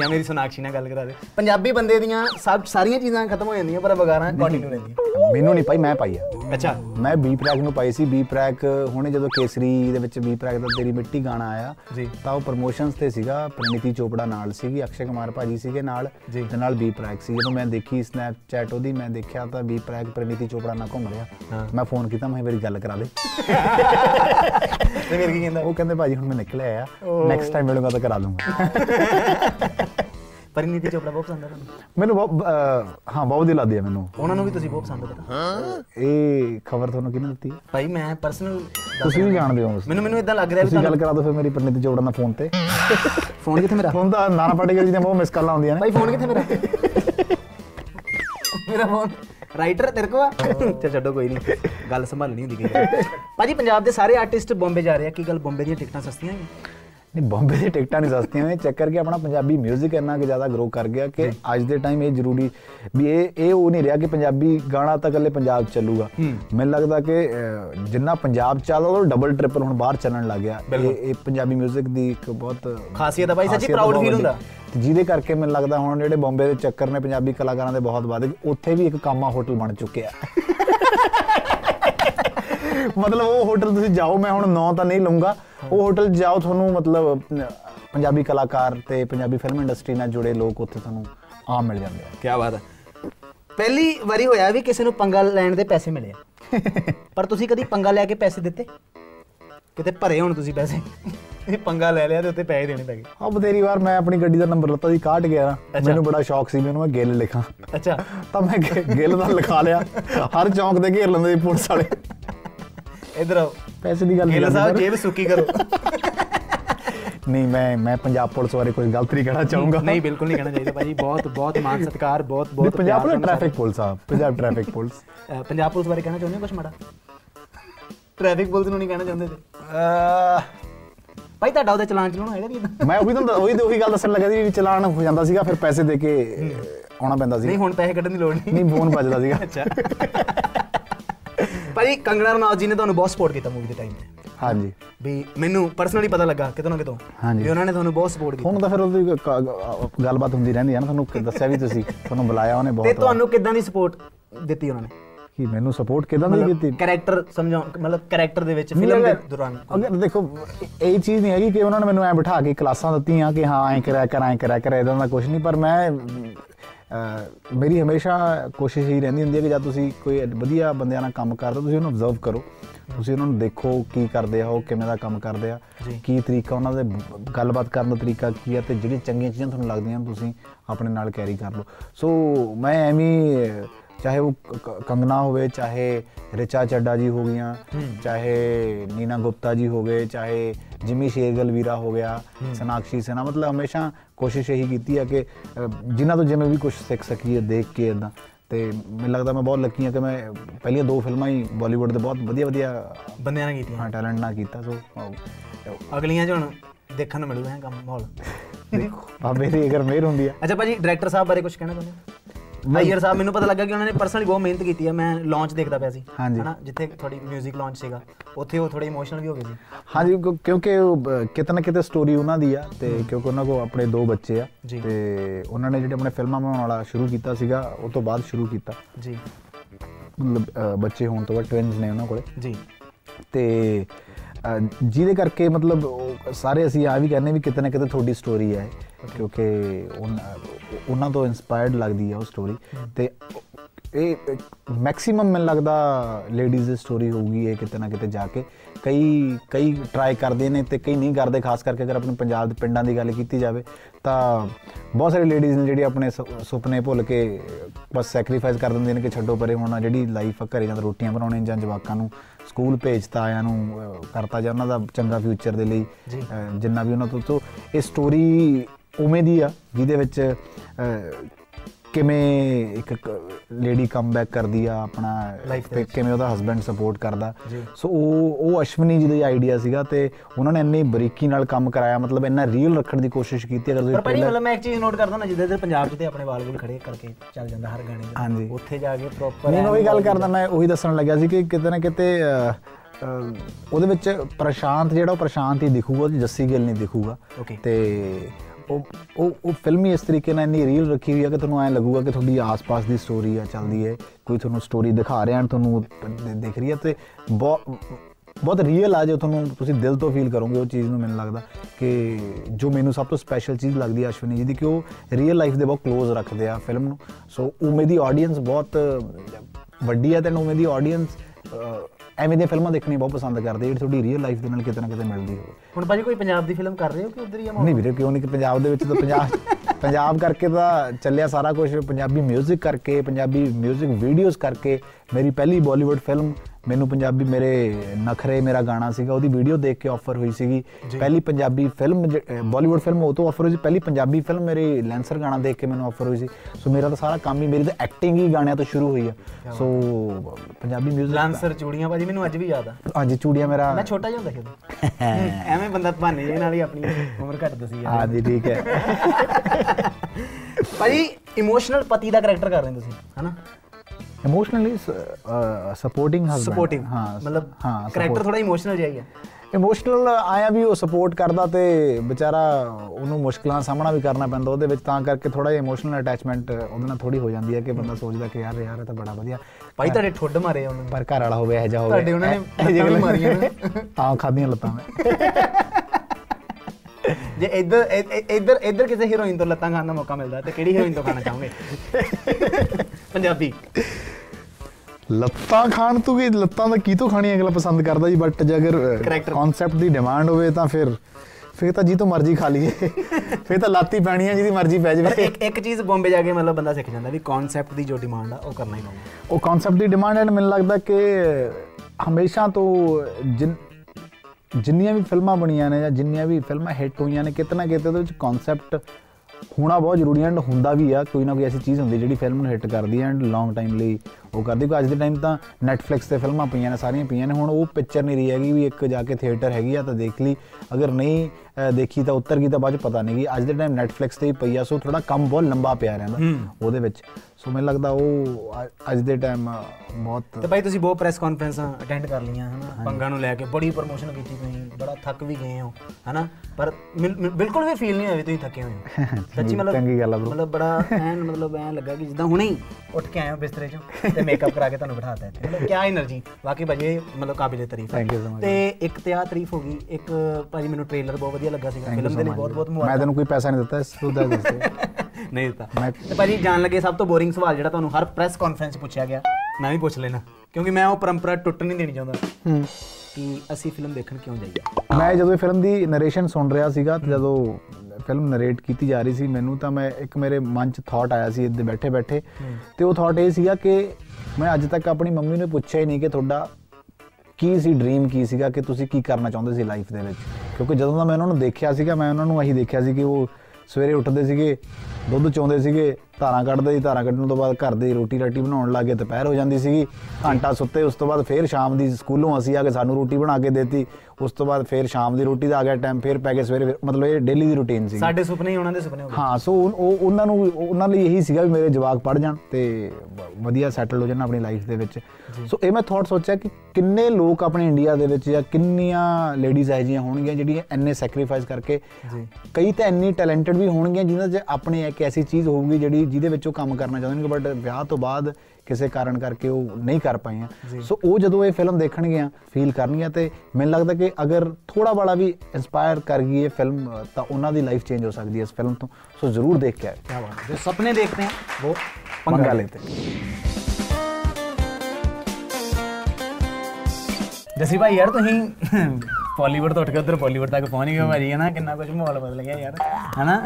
ਜਾਂ ਮੇਰੀ ਸੋਨਾਕਸ਼ੀ ਨਾਲ ਗੱਲ ਕਰਾ ਦੇ। ਪੰਜਾਬੀ ਬੰਦੇ ਦੀਆਂ ਸਭ ਸਾਰੀਆਂ ਚੀਜ਼ਾਂ ਖਤਮ ਹੋ ਜਾਂਦੀਆਂ ਪਰ ਵਿਗਾੜਾਂ ਕੰਟੀਨਿਊ ਰਹਿੰਦੀਆਂ। ਮੈਨੂੰ ਨਹੀਂ ਪਾਈ ਮੈਂ ਪਾਈ ਆ। ਅੱਛਾ। ਮੈਂ ਬੀ ਪ੍ਰੈਕ ਨੂੰ ਪਾਈ ਸੀ। ਬੀ ਪ੍ਰੈਕ ਹੁਣੇ ਜਦੋਂ ਕੇਸਰੀ ਦੇ ਵਿੱਚ ਬੀ ਪ੍ਰੈਕ ਦਾ ਤੇਰੀ ਮਿੱਟੀ ਗਾਣਾ ਆਇਆ ਜੀ। ਤਾਂ ਉਹ ਪ੍ਰੋਮੋਸ਼ਨਸ ਤੇ ਸੀਗਾ। ਪ੍ਰਨੀਤੀ ਚੋਪੜਾ ਨਾਲ ਸੀਗੀ ਅਕਸ਼ੇ ਕੁਮਾਰ ਭਾਜੀ ਸੀਗੇ ਨਾਲ ਜੀ। ਤੇ ਨਾਲ ਬੀ ਪ੍ਰੈਕ ਸੀ। ਜਦੋਂ ਮੈਂ ਦੇਖੀ ਸਨੈਪਚੈਟ ਉਹਦੀ ਮੈਂ ਦੇਖਿਆ ਤਾਂ ਬੀ ਪ੍ਰੈਕ ਪ੍ਰਨੀਤੀ ਚੋਪੜਾ ਨਾਲ ਘੁੰਮ ਰਿਹਾ। ਮੈਂ ਫੋਨ ਕੀਤਾ ਮੈਂ ਮੇਰੀ ਗੱਲ ਕਰਾ ਦੇ। <laughs> ਫਿਰ ਕੀ ਕਹਿੰਦਾ ਉਹ ਕਹਿੰਦੇ ਭਾਜੀ ਹੁਣ ਮੈਂ ਨਿਕਲਿਆ ਆ ਨੈਕਸਟ ਟਾਈਮ ਮਿਲੂੰਗਾ ਤਾਂ ਕਰਾ ਦੂੰਗਾ। ਪਰਿਨੀਤੀ ਚੋਪੜਾ ਬਹੁਤ ਪਸੰਦ ਹੈ ਤੁਹਾਨੂੰ? ਮੈਨੂੰ ਬਹੁਤ ਹਾਂ ਬਹੁਤ ਵਧੀਆ ਲੱਗਦੀ ਆ ਮੈਨੂੰ। ਉਹਨਾਂ ਨੂੰ ਵੀ ਤੁਸੀਂ ਬਹੁਤ ਪਸੰਦ ਕਰੋ। ਇਹ ਖਬਰ ਤੁਹਾਨੂੰ ਕਿਹਨੇ ਦਿੱਤੀ? ਹੈ? ਭਾਈ ਮੈਂ ਪਰਸਨਲ ਤੁਸੀਂ ਵੀ ਜਾਣਦੇ ਹੋ। ਮੈਨੂੰ ਮੈਨੂੰ ਇਦਾਂ ਲੱਗ ਰਿਹਾ ਵੀ ਤੁਸੀਂ ਗੱਲ ਕਰਾ ਦਿਓ ਫਿਰ ਮੇਰੀ ਪ੍ਰਨੀਤੀ ਚੋਪੜਾ ਨਾਲ ਫੋਨ ਤੇ। ਫੋਨ ਕਿੱਥੇ ਮੇਰਾ? ਫੋਨ ਤਾਂ ਨਾਨਾ ਪਾਟੇਕਰ ਜੀ ਦੀਆਂ ਬਹੁਤ ਮਿਸ ਕਾਲਾਂ ਆਉਂਦੀਆਂ ਨੇ। ਭਾਈ ਫੋਨ ਕਿੱਥੇ ਮੇਰਾ? ਮੇਰਾ ਫੋਨ ਰਾਈਟਰ ਤੇਰੇ ਕੋ ਆ ਚੱਲ ਛੱਡੋ ਕੋਈ ਨਹੀਂ ਗੱਲ ਸੰਭਾਲਣੀ ਹੁੰਦੀ ਕਈ ਵਾਰ ਭਾਜੀ ਪੰਜਾਬ ਦੇ ਸਾਰੇ ਆਰਟਿਸਟ ਬੰਬੇ ਜਾ ਰਹੇ ਆ ਕੀ ਗੱਲ ਬੰਬੇ ਦੀਆਂ ਟਿਕਟਾਂ ਸਸਤੀਆਂ ਨੇ ਨਹੀਂ ਬੰਬੇ ਦੀ ਟਿਕਟਾਂ ਨਹੀਂ ਸਸਤੀਆਂ ਨੇ ਚੱਕਰ ਕਿ ਆਪਣਾ ਪੰਜਾਬੀ 뮤직 ਇੰਨਾ ਕਿ ਜ਼ਿਆਦਾ ਗਰੋ ਕਰ ਗਿਆ ਕਿ ਅੱਜ ਦੇ ਟਾਈਮ ਇਹ ਜ਼ਰੂਰੀ ਵੀ ਇਹ ਇਹ ਉਹ ਨਹੀਂ ਰਿਹਾ ਕਿ ਪੰਜਾਬੀ ਗਾਣਾ ਤਾਂ ਇਕੱਲੇ ਪੰਜਾਬ 'ਚ ਚੱਲੂਗਾ ਮੈਨੂੰ ਲੱਗਦਾ ਕਿ ਅਹ, ਜਿੰਨਾ ਪੰਜਾਬ 'ਚ ਚੱਲਦਾ ਉਹ ਡਬਲ ਟ੍ਰਿਪਲ ਹੁਣ ਬਾਹਰ ਚੱਲਣ ਲੱਗ ਗਿਆ ਇਹ ਇਹ ਪੰਜਾਬੀ 뮤직 ਦੀ ਇੱਕ ਬਹੁਤ ਖਾਸੀਅਤ ਆ ਬਾਈ, ਸੱਚੀ ਖਾਸੀਅਤ proud ਬਹੁਤ feel ਵੱਡੀ। ਹੁੰਦਾ। ਤੇ ਜਿਹਦੇ ਕਰਕੇ ਮੈਨੂੰ ਲੱਗਦਾ ਹੁਣ ਜਿਹੜੇ ਬੰਬੇ ਦੇ ਚੱਕਰ ਨੇ ਪੰਜਾਬੀ ਕਲਾਕਾਰਾਂ ਦੇ ਬਹੁਤ ਵੱਧ ਗਏ। ਉੱਥੇ ਵੀ ਇੱਕ ਕਾਮਾ ਹੋਟਲ ਬਣ ਚੁੱਕਿਆ। ਮਤਲਬ ਉਹ ਹੋਟਲ ਤੁਸੀਂ ਜਾਓ ਮੈਂ ਹੁਣ ਨਾਂ ਤਾਂ ਨਹੀਂ ਲਊਂਗਾ। ਉਹ ਹੋਟਲ ਜਾਓ ਤੁਹਾਨੂੰ ਮਤਲਬ ਅਹ, ਪੰਜਾਬੀ ਕਲਾਕਾਰ ਤੇ ਪੰਜਾਬੀ ਫਿਲਮ ਇੰਡਸਟਰੀ ਨਾਲ ਜੁੜੇ ਲੋਕ ਉੱਥੇ ਤੁਹਾਨੂੰ ਆਮ ਮਿਲ ਜਾਂਦੇ ਆ ਕੀ ਬਾਤ ਹੈ। ਪਹਿਲੀ ਵਾਰੀ ਹੋਇਆ ਵੀ ਕਿਸੇ ਨੂੰ ਪੰਗਾ ਲੈਣ ਦੇ ਪੈਸੇ ਮਿਲੇ ਆ। ਪਰ ਤੁਸੀਂ ਕਦੀ ਪੰਗਾ ਲੈ ਕੇ ਪੈਸੇ ਦਿੱਤੇ? ਕਿਤੇ ਭਰੇ ਹੋਣ ਤੁਸੀਂ ਪੈਸੇ? ਇਹ ਪੰਗਾ ਲੈ ਲਿਆ ਤੇ ਉੱਤੇ ਪੈਸੇ ਦੇਣੇ ਪੈ ਗਏ। ਆ ਬਥੇਰੀ ਵਾਰ ਮੈਂ ਆਪਣੀ ਗੱਡੀ ਦਾ ਨੰਬਰ ਲੱਤਾ ਸੀ 61 ਗਿਆ ਅੱਛਾ। ਮੈਨੂੰ ਬੜਾ ਸ਼ੌਕ ਸੀ ਮੈਨੂੰ ਮੈਂ ਗਿੱਲ ਲਿਖਾਂ। ਅੱਛਾ। ਤਾਂ ਮੈਂ ਗਿੱਲ ਦਾ ਲਿਖਾ ਲਿਆ। ਹਰ ਚੌਂਕ ਤੇ ਘੇਰ ਲੈਂਦੇ ਪੁਲਿਸ ਵਾਲੇ। ਇਧਰ ਆਓ। ਪੈਸੇ ਦੀ ਗੱਲ ਨਹੀਂ ਗਿੱਲ ਸਾਹਿਬ ਜੇਬ ਸੁੱਕੀ ਕਰੋ। ਨਹੀਂ ਮੈਂ ਮੈਂ ਪੰਜਾਬ ਪੁਲਿਸ ਬਾਰੇ ਕੋਈ ਗਲਤ ਨਹੀਂ ਕਹਿਣਾ ਚਾਹੂੰਗਾ। ਨਹੀਂ ਬਿਲਕੁਲ ਨਹੀਂ ਕਹਿਣਾ ਚਾਹੀਦਾ ਭਾਜੀ। ਬਹੁਤ ਬਹੁਤ ਮਾਨ ਸਤਿਕਾਰ ਬਹੁਤ ਬਹੁਤ ਪੰਜਾਬ ਪੁਲਿਸ ਟ੍ਰੈਫਿਕ ਪੁਲਿਸ ਆ Punjab traffic police. Punjab police ਬਾਰੇ ਕਹਿਣਾ ਚਾਹੁੰਦੇ ਹੋ ਕੁਝ ਮਾੜਾ? ਟ੍ਰੈਫਿਕ ਪੁਲਿਸ ਨੂੰ ਨਹੀਂ ਕਹਿਣਾ ਚਾਹੁੰਦੇ ਤੇ? ਭਾਈ ਤੁਹਾਡਾ ਉਹਦੇ ਚਲਾਨ ਚਲਾਉਣਾ ਹੈਗਾ ਏਦਾਂ? ਮੈਂ ਉਹੀ ਤਾਂ ਉਹੀ ਉਹੀ ਗੱਲ ਦੱਸਣ ਲੱਗਾ ਸੀ ਵੀ ਚਲਾਨ ਹੋ ਜਾਂਦਾ ਸੀਗਾ ਫਿਰ ਪੈਸੇ ਦੇ ਕੇ ਆਉਣਾ ਪੈਂਦਾ ਸੀ। ਨਹੀਂ ਹੁਣ ਪੈਸੇ ਕੱਢਣ ਦੀ ਲੋੜ ਨਹੀਂ। ਨਹੀਂ ਫੋਨ ਵੱਜਦਾ ਸੀਗਾ। ਅੱਛਾ। ਭਾਜੀ ਕੰਗਣਾ ਰਣੌਤ ਜੀ ਨੇ ਤੁਹਾਨੂੰ ਬਹੁਤ ਸਪੋਰਟ ਕੀਤਾ ਮੂਵੀ ਦੇ ਟਾਈਮ ਤੇ ਹਾਂਜੀ। ਵੀ ਮੈਨੂੰ ਪਰਸਨਲੀ ਪਤਾ ਲੱਗਾ ਕਿਤੋਂ ਨਾ ਕਿਤੋਂ ਹਾਂਜੀ। ਵੀ ਉਹਨਾਂ ਨੇ ਤੁਹਾਨੂੰ ਬਹੁਤ ਸਪੋਰਟ ਕੀਤਾ। ਹੁਣ ਤਾਂ ਫਿਰ ਉਹਦੀ ਗੱਲਬਾਤ ਹੁੰਦੀ ਰਹਿੰਦੀ ਹੈ ਨਾ ਤੁਹਾਨੂੰ ਦੱਸਿਆ ਵੀ ਤੁਸੀਂ ਤੁਹਾਨੂੰ ਬੁਲਾਇਆ ਉਹਨੇ ਤੇ ਬਹੁਤ ਵਾਰ। ਤੁਹਾਨੂੰ ਕਿੱਦਾਂ ਦੀ ਸਪੋਰਟ ਦਿੱਤੀ ਉਹਨਾਂ ਨੇ? ਕਿ ਮੈਨੂੰ ਸਪੋਰਟ ਕਿਦਾਂ ਦੀ ਕੀਤੀ? ਕੈਰੈਕਟਰ ਸਮਝਾਉ ਮਤਲਬ ਕੈਰੈਕਟਰ ਦੇ ਵਿੱਚ ਫਿਲਮ ਦੇ ਦੌਰਾਨ। ਅਗਰ ਦੇਖੋ ਇਹ ਚੀਜ਼ ਨਹੀਂ ਹੈਗੀ ਕਿ ਉਹਨਾਂ ਨੇ ਮੈਨੂੰ ਐ ਬਿਠਾ ਕੇ ਕਲਾਸਾਂ ਦਿੱਤੀਆਂ ਕਿ ਹਾਂ ਐਂ ਕਰਿਆ ਕਰ ਐਂ ਕਰਿਆ ਕਰ ਇਦਾਂ ਦਾ ਕੁਝ ਨਹੀਂ ਪਰ ਮੈਂ ਮੇਰੀ ਹਮੇਸ਼ਾ ਕੋਸ਼ਿਸ਼ ਹੀ ਰਹਿੰਦੀ ਹੁੰਦੀ ਹੈ ਕਿ ਜਦ ਤੁਸੀਂ ਕੋਈ ਵਧੀਆ ਬੰਦਿਆਂ ਨਾਲ ਕੰਮ ਕਰਦੇ ਹੋ ਤੁਸੀਂ ਉਹਨੂੰ ਅਬਜ਼ਰਵ ਕਰੋ। ਤੁਸੀਂ ਉਹਨਾਂ ਨੂੰ ਦੇਖੋ ਕੀ ਕਰਦੇ ਆ ਉਹ ਕਿਵੇਂ ਦਾ ਕੰਮ ਕਰਦੇ ਆ। ਕੀ ਤਰੀਕਾ ਉਹਨਾਂ ਦੇ ਗੱਲਬਾਤ ਕਰਨ ਦਾ ਤਰੀਕਾ ਕੀ ਆ ਤੇ ਜਿਹੜੀਆਂ ਚੰਗੀਆਂ ਚੀਜ਼ਾਂ ਤੁਹਾਨੂੰ ਲੱਗਦੀਆਂ ਤੁਸੀਂ ਆਪਣੇ ਨਾਲ ਕੈਰੀ ਕਰ ਲਓ। ਸੋ ਮੈਂ ਐਵੇਂ ਚਾਹੇ ਉਹ ਕੰਗਨਾ ਹੋਵੇ ਚਾਹੇ ਰਿਚਾ ਚੱਡਾ ਜੀ ਹੋ ਗਈਆਂ ਚਾਹੇ ਨੀਨਾ ਗੁਪਤਾ ਜੀ ਹੋ ਗਏ ਚਾਹੇ ਜਿਮੀ ਸ਼ੇਰਗਲ ਵੀਰਾ ਹੋ ਗਿਆ ਸਨਾਕਸ਼ੀ ਸਿਨਾ ਮਤਲਬ ਹਮੇਸ਼ਾ ਕੋਸ਼ਿਸ਼ ਇਹੀ ਕੀਤੀ ਆ ਕਿ ਜਿਨ੍ਹਾਂ ਤੋਂ ਜਿਵੇਂ ਵੀ ਕੁਝ ਸਿੱਖ ਸਕੀਏ ਦੇਖ ਕੇ ਇਦਾਂ ਤੇ ਮੈਨੂੰ ਲੱਗਦਾ ਮੈਂ ਬਹੁਤ ਲੱਕੀ ਆ ਕਿ ਮੈਂ ਪਹਿਲੀਆਂ ਦੋ ਫਿਲਮਾਂ ਹੀ ਬਾਲੀਵੁੱਡ ਦੇ ਬਹੁਤ ਵਧੀਆ ਵਧੀਆ ਬੰਦਿਆਂ ਨੇ ਕੀਤੀਆਂ। ਹਾਂ ਟੈਲੈਂਟ ਨਾਲ ਕੀਤਾ ਸੋ ਅਗਲੀਆਂ ਚ ਹੁਣ ਦੇਖਣ ਨੂੰ ਮਿਲੂਗਾ ਇਹ ਕੰਮ ਮਾਹੌਲ। ਦੇਖੋ ਬਾਬੇ ਦੀ ਅਗਰ ਮਿਹਰ ਹੁੰਦੀ ਆ। ਅੱਛਾ ਭਾਜੀ ਡਾਇਰੈਕਟਰ ਸਾਹਿਬ ਬਾਰੇ ਕੁਝ ਕਹਿਣਾ ਚਾਹੁੰਦੇ ਹੋ ਅਈਅਰ ਸਾਹਿਬ ਮੈਨੂੰ ਪਤਾ ਲੱਗਾ ਕਿ ਉਹਨਾਂ ਨੇ ਪਰਸਨਲੀ ਬਹੁਤ ਮਿਹਨਤ ਕੀਤੀ ਹੈ ਮੈਂ ਲਾਂਚ ਦੇਖਦਾ ਪਿਆ ਸੀ। ਹਨਾ ਜਿੱਥੇ ਥੋੜੀ 뮤직 ਲਾਂਚ ਸੀਗਾ ਉੱਥੇ ਉਹ ਥੋੜੇ ਇਮੋਸ਼ਨਲ ਵੀ ਹੋ ਗਏ ਸੀ। ਹਾਂਜੀ ਕਿਉਂ- ਕਿਉਂਕਿ ਉਹ ਬ- ਕਿਤੇ ਸਟੋਰੀ ਉਹਨਾਂ ਦੀ ਆ ਤੇ ਕਿਉਂਕਿ ਉਹਨਾਂ ਕੋਲ ਆਪਣੇ ਦੋ ਬੱਚੇ ਆ। ਤੇ ਉਹਨਾਂ ਨੇ ਜਿਹੜੇ ਆਪਣੇ ਫਿਲਮਾਂ ਬਣਾਉਣ ਵਾਲਾ ਸ਼ੁਰੂ ਕੀਤਾ ਸੀਗਾ ਉਹ ਤੋਂ ਬਾਅਦ ਸ਼ੁਰੂ ਕੀਤਾ। ਜੀ। ਬੱਚੇ ਹੋਣ ਤੋਂ ਬਾਅਦ ਟਵਿਨਸ ਨੇ ਉਹਨਾਂ ਕੋਲੇ। ਜੀ। ਤੇ ਜਿਹਦੇ ਕਰਕੇ ਮਤਲਬ ਸਾਰੇ ਅਸੀਂ ਆ ਵੀ ਕਹਿੰਦੇ ਵੀ ਕਿਤੇ ਨਾ ਕਿਤੇ ਤੁਹਾਡੀ ਸਟੋਰੀ ਹੈ ਕਿਉਂਕਿ ਉਹਨਾਂ ਤੋਂ ਇਨਸਪਾਇਰਡ ਲੱਗਦੀ ਹੈ ਉਹ ਸਟੋਰੀ ਤੇ ਇਹ ਮੈਕਸਿਮਮ ਮੈਨੂੰ ਲੱਗਦਾ ਲੇਡੀਜ਼ ਦੀ ਸਟੋਰੀ ਹੋਊਗੀ ਇਹ ਕਿਤੇ ਨਾ ਕਿਤੇ ਜਾ ਕੇ। ਕਈ ਕਈ ਟਰਾਈ ਕਰਦੇ ਨੇ ਤੇ ਕਈ ਨਹੀਂ ਕਰਦੇ ਖਾਸ ਕਰਕੇ ਅਗਰ ਆਪਣੇ ਪੰਜਾਬ ਦੇ ਪਿੰਡਾਂ ਦੀ ਗੱਲ ਕੀਤੀ ਜਾਵੇ ਤਾਂ ਬਹੁਤ ਸਾਰੇ ਲੇਡੀਜ਼ ਨੇ ਜਿਹੜੀ ਆਪਣੇ ਸੁਪਨੇ ਭੁੱਲ ਕੇ ਬਸ ਸੈਕਰੀਫਾਈਸ ਕਰ ਦਿੰਦੇ ਨੇ ਕਿ ਛੱਡੋ ਪਰੇ ਹੁਣ ਜਿਹੜੀ ਲਾਈਫ ਆ ਘਰੇ ਜਾਂ ਰੋਟੀਆਂ ਬਣਾਉਣੇ ਜਾਂ ਜਵਾਕਾਂ ਨੂੰ ਸਕੂਲ ਭੇਜਤਾ ਆਇਆਂ ਨੂੰ ਕਰਤਾ ਜਾਂ ਉਹਨਾਂ ਦਾ ਚੰਗਾ ਫਿਊਚਰ ਦੇ ਲਈ ਜਿੰਨਾ ਵੀ ਉਹਨਾਂ ਤੋਂ ਇਹ ਸਟੋਰੀ ਉਵੇਂ ਦੀ ਆ ਜਿਹਦੇ ਵਿੱਚ ਕਿਵੇਂ ਇੱਕ ਲੇਡੀ ਕਮਬੈਕ ਕਰਦੀ ਆ ਆਪਣਾ ਦੇ ਕਿਵੇਂ ਉਹਦਾ ਹਸਬੰਡ ਸਪੋਰਟ ਕਰਦਾ। ਸੋ ਉਹ ਉਹ ਅਸ਼ਵਨੀ ਜੀ ਦਾ ਆਈਡੀਆ ਸੀਗਾ ਤੇ ਉਹਨਾਂ ਨੇ ਇੰਨੀ ਬਰੀਕੀ ਨਾਲ ਕੰਮ ਕਰਾਇਆ ਮਤਲਬ ਇੰਨਾ ਰੀਅਲ ਰੱਖਣ ਦੀ ਕੋਸ਼ਿਸ਼ ਕੀਤੀ ਅਗਰ ਪਰ ਤੁਸੀਂ ਭਾਜੀ trailer- ਮਤਲਬ ਮੈਂ ਇੱਕ ਚੀਜ਼ ਨੋਟ ਕਰਦਾ ਨਾ ਜਿੱਦਾਂ ਇੱਧਰ ਪੰਜਾਬ 'ਚ ਤੇ ਆਪਣੇ ਵਾਲ ਵੂਲ ਖੜੇ ਕਰਕੇ ਚੱਲ ਜਾਂਦਾ ਹਰ ਗਾਣੇ ਹਾਂਜੀ। ਉੱਥੇ ਜਾ ਕੇ ਪ੍ਰੋਪਰ ਮੈਂ ਉਹੀ ਗੱਲ ਕਰਦਾ ਮੈਂ ਉਹੀ ਦੱਸਣ ਲੱਗਿਆ ਸੀ ਕਿ ਕਿਤੇ ਨਾ ਕਿਤੇ ਉਹਦੇ ਵਿੱਚ ਪ੍ਰਸ਼ਾਂਤ ਜਿਹੜਾ ਉਹ ਪ੍ਰਸ਼ਾਂਤ ਹੀ ਦਿਖੂਗਾ ਜੱਸੀ ਗਿੱਲ ਨਹੀਂ ਦਿਖੂਗਾ. ਤੇ ਉਹ ਉਹ ਉਹ ਫਿਲਮੀ ਇਸ ਤਰੀਕੇ ਨਾਲ ਇੰਨੀ ਰੀਲ ਰੱਖੀ ਹੋਈ ਹੈ ਕਿ ਤੁਹਾਨੂੰ ਐ ਲੱਗੂਗਾ ਕਿ ਤੁਹਾਡੀ ਆਸ-ਪਾਸ ਦੀ ਸਟੋਰੀ ਆ, ਚੱਲਦੀ ਹੈ। ਕੋਈ ਤੁਹਾਨੂੰ ਸਟੋਰੀ ਦਿਖਾ ਰਿਹਾ ਹਨ ਤੁਹਾਨੂੰ ਦਿਖ ਰਹੀ ਹੈ ਤੇ ਬਹੁਤ ਰੀਅਲ ਆ ਜੋ ਤੁਹਾਨੂੰ ਤੁਸੀਂ ਦਿਲ ਤੋਂ ਫੀਲ ਕਰੋਗੇ ਉਹ ਚੀਜ਼ ਨੂੰ ਮੈਨੂੰ ਲੱਗਦਾ ਕਿ ਜੋ ਮੈਨੂੰ ਸਭ ਤੋਂ ਸਪੈਸ਼ਲ ਚੀਜ਼ ਲੱਗਦੀ ਹੈ ਅਸ਼ਵਨੀ ਜੀ ਦੀ ਕਿ ਉਹ ਰੀਅਲ ਲਾਈਫ ਦੇ ਬਹੁਤ ক্লোਜ਼ ਰੱਖਦੇ ਆ ਫਿਲਮ ਨੂੰ। ਸੋ ਉਮੇ ਦੀ ਆਡੀਅנס ਬਹੁਤ ਵੱਡੀ ਹੈ ਤੇ ਉਮੇ ਦੀ ਆਡੀਅנס ਐਵੇਂ ਦੀਆਂ ਫਿਲਮਾਂ ਦੇਖਣੀ ਬਹੁਤ ਪਸੰਦ ਕਰਦੇ ਜਿਹੜੀ ਤੁਹਾਡੀ ਰੀਅਲ ਲਾਈਫ ਦੇ ਨਾਲ ਕਿਤੇ ਨਾ ਕਿਤੇ ਮਿਲਦੀ ਹੋਵੇ ਹੁਣ ਭਾਜੀ ਕੋਈ ਪੰਜਾਬ ਦੀ ਫਿਲਮ ਕਰ ਰਹੇ ਹੋ ਕਿ ਉਧਰ ਹੀ ਆ ਨਹੀਂ ਵੀਰੇ ਕਿਉਂ ਨਹੀਂ ਕਿ ਪੰਜਾਬ ਦੇ ਵਿੱਚ ਤਾਂ ਪੰਜਾਬ <laughs> ਪੰਜਾਬ ਕਰਕੇ ਤਾਂ ਚੱਲਿਆ ਸਾਰਾ ਕੁਝ ਪੰਜਾਬੀ 뮤직 ਕਰਕੇ ਪੰਜਾਬੀ 뮤직 ਵੀਡੀਓਜ਼ ਕਰਕੇ ਮੇਰੀ ਪਹਿਲੀ ਬਾਲੀਵੁੱਡ ਫਿਲਮ ਮੈਨੂੰ ਪੰਜਾਬੀ ਮੇਰੇ ਨਖਰੇ ਮੇਰਾ ਗਾਣਾ ਸੀਗਾ ਉਹਦੀ ਵੀਡੀਓ ਦੇਖ ਕੇ ਆਫਰ ਹੋਈ ਸੀਗੀ। ਪਹਿਲੀ ਪੰਜਾਬੀ ਫਿਲਮ ਬਾਲੀਵੁੱਡ ਫਿਲਮ ਉਹ ਤੋਂ ਆਫਰ ਹੋਈ ਸੀ ਪਹਿਲੀ ਪੰਜਾਬੀ ਫਿਲਮ ਮੇਰੀ ਲੈਂਸਰ ਗਾਣਾ ਦੇਖ ਕੇ ਮੈਨੂੰ ਆਫਰ ਹੋਈ ਸੀ। ਸੋ ਮੇਰਾ ਤਾਂ ਸਾਰਾ ਕੰਮ ਹੀ ਮੇਰੀ ਤਾਂ ਐਕਟਿੰਗ ਹੀ ਗਾਣਿਆਂ ਤੋਂ ਸ਼ੁਰੂ ਹੋਈ ਆ। ਸੋ ਪੰਜਾਬੀ 뮤직 ਲਾਂਸਰ ਚੂੜੀਆਂ ਭਾਜੀ ਮੈਨੂੰ ਅੱਜ ਵੀ ਯਾਦ ਆ। ਅੱਜ ਚੂੜੀਆਂ ਮੇਰਾ ਮੈਂ ਛੋਟਾ ਜਿਹਾ ਹੁੰਦਾ ਸੀ ਐਵੇਂ ਬੰਦਾ ਬਹਾਨੇ ਜਿਹੇ ਨਾਲ ਹੀ ਆਪਣੀ ਉਮਰ ਘੱਟ ਦਸੀ ਯਾਰ ਹਾਂ ਜੀ ਠੀਕ ਹੈ। ਭਾਜੀ ਇਮੋਸ਼ਨਲ ਪਤੀ ਦਾ ਕੈਰੈਕਟਰ ਕਰ ਰਹੇ ਤੁਸੀਂ ਹਨਾ? ਇਮੋਸ਼ਨਲੀ ਸਪੋਰਟਿੰਗ ਹਸਬੰਡ ਸਪੋਰਟਿਵ ਹਾਂ ਮਤਲਬ ਹਾਂ ਕੈਰੈਕਟਰ ਥੋੜਾ ਇਮੋਸ਼ਨਲ ਜਿਹਾ ਹੀ ਹੈ ਇਮੋਸ਼ਨਲ ਆਇਆ ਵੀ ਉਹ ਸਪੋਰਟ ਕਰਦਾ ਤੇ ਵਿਚਾਰਾ ਉਹਨੂੰ ਮੁਸ਼ਕਲਾਂ ਸਾਹਮਣਾ ਵੀ ਕਰਨਾ ਪੈਂਦਾ ਉਹਦੇ ਵਿੱਚ ਤਾਂ ਕਰਕੇ ਥੋੜਾ ਜਿਹਾ ਇਮੋਸ਼ਨਲ ਅਟੈਚਮੈਂਟ ਉਹਦੇ ਨਾਲ ਥੋੜੀ ਹੋ ਜਾਂਦੀ ਹੈ ਕਿ ਬੰਦਾ ਸੋਚਦਾ ਕਿ ਯਾਰ ਯਾਰ ਇਹ ਤਾਂ ਬੜਾ ਵਧੀਆ ਭਾਈ ਤੁਹਾਡੇ ਠੁੱਡ ਮਾਰੇ ਉਹਨਾਂ ਪਰ ਘਰ ਵਾਲਾ ਹੋਵੇ ਇਹ ਜਾ ਹੋਵੇ ਤੁਹਾਡੇ ਉਹਨਾਂ ਨੇ ਲੱਤਾਂ ਵੀ ਮਾਰੀਆਂ। ਤਾਂ ਖਾਦੀਆਂ ਲੱਤਾਂ ਮੈਂ ਜੇ ਇੱਧਰ ਇੱਧਰ ਇੱਧਰ ਕਿਸੇ ਹੀਰੋਇਨ ਤੋਂ ਲੱਤਾਂ ਖਾਣ ਦਾ ਮੌਕਾ ਮਿਲਦਾ ਤੇ ਕਿਹੜੀ ਹੀਰੋਇਨ ਤੋਂ ਖਾਣਾ ਚਾਹੋਗੇ? <laughs> ਪੰਜਾਬੀ। ਲੱਤਾਂ ਖਾਣ ਤੋਂ ਵੀ ਲੱਤਾਂ ਦਾ ਕੀ ਤੋਂ ਖਾਣੀ ਅਗਲਾ ਪਸੰਦ ਕਰਦਾ ਜੀ? ਬਟ ਜੇ ਅਗਰ। ਕਨਸੈਪਟ ਦੀ ਡਿਮਾਂਡ ਹੋਵੇ ਤਾਂ ਫਿਰ ਫਿਰ ਤਾਂ ਜੀ ਤੋਂ ਮਰਜ਼ੀ ਖਾ ਲਈਏ। <laughs> ਫਿਰ ਤਾਂ ਲਾਤੀ ਪੈਣੀ ਹੈ ਜਿਹਦੀ ਮਰਜ਼ੀ ਪੈ ਜਾਵੇ। ਇੱਕ ਇੱਕ ਚੀਜ਼ ਬੰਬੇ ਜਾ ਕੇ ਮਤਲਬ ਬੰਦਾ ਸਿੱਖ ਜਾਂਦਾ ਵੀ ਕਨਸੈਪਟ ਦੀ ਜੋ ਡਿਮਾਂਡ ਆ ਉਹ ਕਰਨਾ ਹੀ ਪਊਗਾ ਉਹ ਕਨਸੈਪਟ ਦੀ ਡਿਮਾਂਡ ਹੈ ਮੈਨੂੰ ਲੱਗਦਾ ਕਿ ਹਮੇਸ਼ਾ ਤੋਂ ਜਿਨ ਜਿੰਨੀਆਂ ਵੀ ਫਿਲਮਾਂ ਬਣੀਆਂ ਨੇ ਜਾਂ ਜਿੰਨੀਆਂ ਵੀ ਫਿਲਮਾਂ ਹਿੱਟ ਹੋਈਆਂ ਨੇ ਕਿਤੇ ਨਾ ਕਿਤੇ ਉਹਦੇ ਵਿੱਚ ਕਨਸੈਪਟ ਹੋਣਾ ਬਹੁਤ ਜ਼ਰੂਰੀ ਹੈ ਐਂਡ ਹੁੰਦਾ ਵੀ ਆ ਕੋਈ ਨਾ ਕੋਈ ਐਸੀ ਚੀਜ਼ ਹੁੰਦੀ ਜਿਹੜੀ ਫਿਲਮ ਨੂੰ ਹਿੱਟ ਕਰਦੀ ਹੈ ਐਂਡ ਲੌਂਗ ਟਾਈਮ ਲਈ ਉਹ ਕਰਦੀ ਕੋਈ ਅੱਜ ਦੇ ਟਾਈਮ ਤਾਂ Netflix ਤੇ ਫਿਲਮਾਂ ਪਈਆਂ ਨੇ ਸਾਰੀਆਂ ਪਈਆਂ ਨੇ ਹੁਣ ਉਹ ਪਿਕਚਰ ਨਹੀਂ ਰਹੀ ਹੈਗੀ ਵੀ ਇੱਕ ਜਾ ਕੇ ਥੀਏਟਰ ਹੈਗੀ ਆ ਤਾਂ ਦੇਖ ਲਈ। ਅਗਰ ਨਹੀਂ ਅ, ਦੇਖੀ ਤਾਂ ਉੱਤਰ ਗਈ ਤਾਂ ਬਾਅਦ ਪਤਾ ਨਹੀਂ ਕਿ ਅੱਜ ਦੇ ਟਾਈਮ ਨੈਟਫਲਿਕਸ ਤੇ ਹੀ ਪਈ ਆ ਸੋ ਥੋੜਾ ਕੰਮ ਬਹੁਤ ਲੰਬਾ ਪਿਆ ਰਹਿੰਦਾ ਉਹਦੇ ਵਿੱਚ। ਸੋ ਮੈਨੂੰ ਲੱਗਦਾ ਉਹ ਅੱਜ ਦੇ ਟਾਈਮ ਬਹੁਤ ਤੇ ਭਾਈ ਤੁਸੀਂ ਬਹੁਤ ਪ੍ਰੈਸ ਕਾਨਫਰੰਸਾਂ ਅਟੈਂਡ ਕਰ ਲਈਆਂ ਹਨਾ? ਪੰਗਾ ਨੂੰ ਲੈ ਕੇ ਬੜੀ ਪ੍ਰੋਮੋਸ਼ਨ ਕੀਤੀ ਤੁਸੀਂ ਬੜਾ ਥੱਕ ਵੀ ਗਏ ਹੋ ਹਨਾ? ਪਰ ਬਿਲਕੁਲ ਵੀ ਫੀਲ ਨਹੀਂ ਹੋਇਆ ਤੁਸੀਂ ਥੱਕੇ ਹੋਏ <laughs> ਸੱਚੀ ਮਤਲਬ ਚੰਗੀ ਗੱਲ ਆ ਬ్రో ਮਤਲਬ ਬੜਾ ਐਨ ਮਤਲਬ ਐ ਲੱਗਾ ਕਿ ਜਿੱਦਾਂ ਹੁਣੇ ਹੀ ਉੱਠ ਕੇ ਆਏ ਹੋ ਬਿਸਤਰੇ 'ਚੋਂ ਤੇ ਮੇਕਅਪ ਕਰਾ ਕੇ ਤੁਹਾਨੂੰ ਬਿਠਾਤਾ ਇੱਥੇ। ਮਤਲਬ ਕੀ એનર્ਜੀ ਵਾਕਈ ਭਾਜੀ ਮਤਲਬ ਕਾਬਿਲੇ ਤਾਰੀਫ ਥੈਂਕ ਯੂ ਸੋ ਮਚ ਤੇ ਇੱਕ ਤੇ ਆ ਤਾਰੀਫ ਹੋ ਗਈ ਇੱਕ ਭਾਜੀ ਮੈਨੂੰ ਟ੍ਰੇਲਰ ਬਹੁਤ ਵਧੀਆ ਲੱਗਾ ਸੀਗਾ। ਫਿਲਮ ਦੇ ਲਈ ਬਹੁਤ ਬਹੁਤ ਮੈਂ ਮੁਬਾਰਕਾਂ ਤੈਨੂੰ ਕੋਈ ਪੈਸਾ ਨਹੀਂ ਦਿੱਤਾ ਇਸ ਤੋਂ ਦਾ। <laughs> ਨਹੀਂ ਦਿੱਤਾ। ਮੈਂ- ਤੇ ਭਾਜੀ ਜਾਣ ਲੱਗੇ ਸਭ ਤੋਂ ਬੋਰਿੰਗ ਸਵਾਲ ਜਿਹੜਾ ਤੁਹਾਨੂੰ ਹਰ ਪ੍ਰੈਸ ਕਾਨਫਰੰਸ ਪੁੱਛਿਆ ਗਿਆ ਮੈਂ ਵੀ ਪੁੱਛ ਲੈਣਾ। ਕਿਉਂਕਿ ਮੈਂ ਉਹ ਪਰੰਪਰਾ ਟੁੱਟ ਨਹੀਂ ਦੇਣੀ ਚਾਹੁੰਦਾ। ਹੂੰ। ਕਿ ਅਸੀਂ ਫਿਲਮ ਦੇਖਣ ਕਿਉਂ ਜਾਈਏ? ਮੈਂ ਜਦੋਂ ਇਹ ਫਿਲਮ ਦੀ ਨਰੇਸ਼ਨ ਸੁਣ ਰਿਹਾ ਸੀਗਾ ਤੇ ਜਦੋਂ ਫਿਲਮ ਨਰੇਟ ਕੀਤੀ ਜਾ ਰਹੀ ਸੀ ਮੈਨੂੰ ਤਾਂ ਮੈਂ ਇੱਕ ਮੇਰੇ ਮਨ 'ਚ ਥਾਟ ਆਇਆ ਸੀ ਇੱਥੇ ਬੈਠੇ ਬੈਠੇ ਤੇ ਉਹ ਥਾਟ ਇਹ ਸੀਗਾ ਕਿ ਮੈਂ ਅੱਜ ਤੱਕ ਆਪਣੀ ਮੰਮੀ ਨੂੰ ਪੁੱਛਿਆ ਹੀ ਨਹੀਂ ਕਿ ਤੁਹਾਡਾ ਕੀ ਸੀ ਡ੍ਰੀਮ ਕੀ ਸੀਗਾ, ਕਿ ਤੁਸੀਂ ਕੀ ਕਰਨਾ ਚਾਹੁੰਦੇ ਸੀ ਲਾਈਫ ਦੇ ਵਿੱਚ? ਕਿਉਂਕਿ ਜਦੋਂ ਦਾ ਮੈਂ ਉਹਨਾਂ ਨੂੰ ਦੇਖਿਆ ਸੀਗਾ, ਮੈਂ ਉਹਨਾਂ ਨੂੰ ਇਹੀ ਦੇਖਿਆ ਸੀ ਕਿ ਉਹ ਸਵੇਰੇ ਉੱਠਦੇ ਸੀਗੇ, ਦੁੱਧ ਚੋਂਦੇ ਸੀਗੇ ਧਾਰਾਂ ਕੱਢਦੇ ਸੀ ਧਾਰਾਂ ਕੱਢਣ ਤੋਂ ਬਾਅਦ ਘਰ ਦੀ ਰੋਟੀ ਰਾਟੀ ਬਣਾਉਣ ਲੱਗੇ ਦੁਪਹਿਰ ਹੋ ਜਾਂਦੀ ਸੀਗੀ ਘੰਟਾ ਸੁੱਤੇ ਉਸ ਤੋਂ ਬਾਅਦ ਫੇਰ ਸ਼ਾਮ ਦੀ ਸਕੂਲੋਂ ਅਸੀਂ ਆ ਕੇ ਸਾਨੂੰ ਰੋਟੀ ਬਣਾ ਕੇ ਦੇਤੀ ਉਸ ਤੋਂ ਬਾਅਦ ਫੇਰ ਸ਼ਾਮ ਦੀ ਰੋਟੀ ਦਾ ਆ ਗਿਆ ਟਾਈਮ ਫੇਰ ਪੈ ਗਏ ਸਵੇਰੇ ਮਤਲਬ ਇਹ ਡੇਲੀ ਦੀ ਰੂਟੀਨ ਸੀ ਸਾਡੇ ਸੁਪਨੇ ਹੀ ਉਹਨਾਂ ਦੇ ਸੁਪਨੇ ਹੋ ਗਏ। ਹਾਂ ਸੋ ਉਹ ਉਹ- ਉਹਨਾਂ ਨੂੰ ਉਹਨਾਂ ਲਈ ਇਹੀ ਸੀਗਾ ਵੀ ਮੇਰੇ ਜਵਾਕ ਪੜ ਜਾਣ ਤੇ ਵਧੀਆ ਸੈਟਲ ਹੋ ਜਾਣ ਆਪਣੀ ਲਾਈਫ ਦੇ ਵਿੱਚ। ਸੋ ਇਹ ਮੈਂ ਥਾਟ ਸੋਚਿਆ ਕਿ ਕਿੰਨੇ ਲੋਕ ਆਪਣੇ ਇੰਡੀਆ ਦੇ ਵਿੱਚ ਜਾਂ ਕਿੰਨੀਆਂ ਲੇਡੀਜ਼ ਇਹੋ ਜਿਹੀਆਂ ਹੋਣਗੀਆਂ ਜਿਹੜੀਆਂ ਇੰਨੇ ਸੈਕਰੀਫਾਈਸ ਕਰਕੇ ਜੀ। ਕਈ ਤਾਂ ਇੰਨੀ ਟੈਲੈਂਟਡ ਵੀ ਹੋਣਗੀਆਂ ਜਿਨ੍ਹਾਂ 'ਚ ਆਪਣੀ ਇੱਕ ਐਸੀ ਚੀਜ਼ ਹੋਊਗੀ ਜਿਹੜੀ ਜਿਹਦੇ ਵਿੱਚ ਉਹ ਕੰਮ ਕਰਨਾ ਚਾਹੁੰਦੇ ਨੇ ਬਟ ਵਿਆਹ ਤੋਂ ਬਾਅਦ ਕਿਸੇ ਕਾਰਨ ਕਰਕੇ ਉਹ ਨਹੀਂ ਕਰ ਪਾਏ ਆ। ਸੋ ਉਹ ਜਦੋਂ ਇਹ ਫਿਲਮ ਦੇਖਣਗੇ ਆ ਫੀਲ ਕਰਨਗੇ ਤੇ ਮੈਨੂੰ ਲੱਗਦਾ ਕਿ ਅਗਰ ਥੋੜਾ ਬੜਾ ਵੀ ਇਨਸਪਾਇਰ ਕਰ ਗਈ ਇਹ ਫਿਲਮ ਤਾਂ ਉਹਨਾਂ ਦੀ ਲਾਈਫ ਚੇਂਜ ਹੋ ਸਕਦੀ ਹੈ ਇਸ ਫਿਲਮ ਤੋਂ। ਸੋ ਜ਼ਰੂਰ ਦੇਖ ਕੇ ਆਓ ਕੀ ਬਾਤ ਹੈ। ਜੋ ਸੁਪਨੇ ਦੇਖਦੇ ਹਨ ਉਹ ਪੰਗਾ ਲੈਂਦੇ ਹਨ ਜਸੀ ਭਾਈ ਯਾਰ ਤੁਸੀਂ ਬਾਲੀਵੁੱਡ ਤੋਂ ਉੱਠ ਕੇ ਉਧਰ ਬਾਲੀਵੁੱਡ ਤੱਕ ਪਹੁੰਚ ਗਏ ਭਾਜੀ ਹੈ ਨਾ ਕਿੰਨਾ ਕੁਝ ਮਾਹੌਲ ਬਦਲ ਗਿਆ ਯਾਰ ਹੈ ਨਾ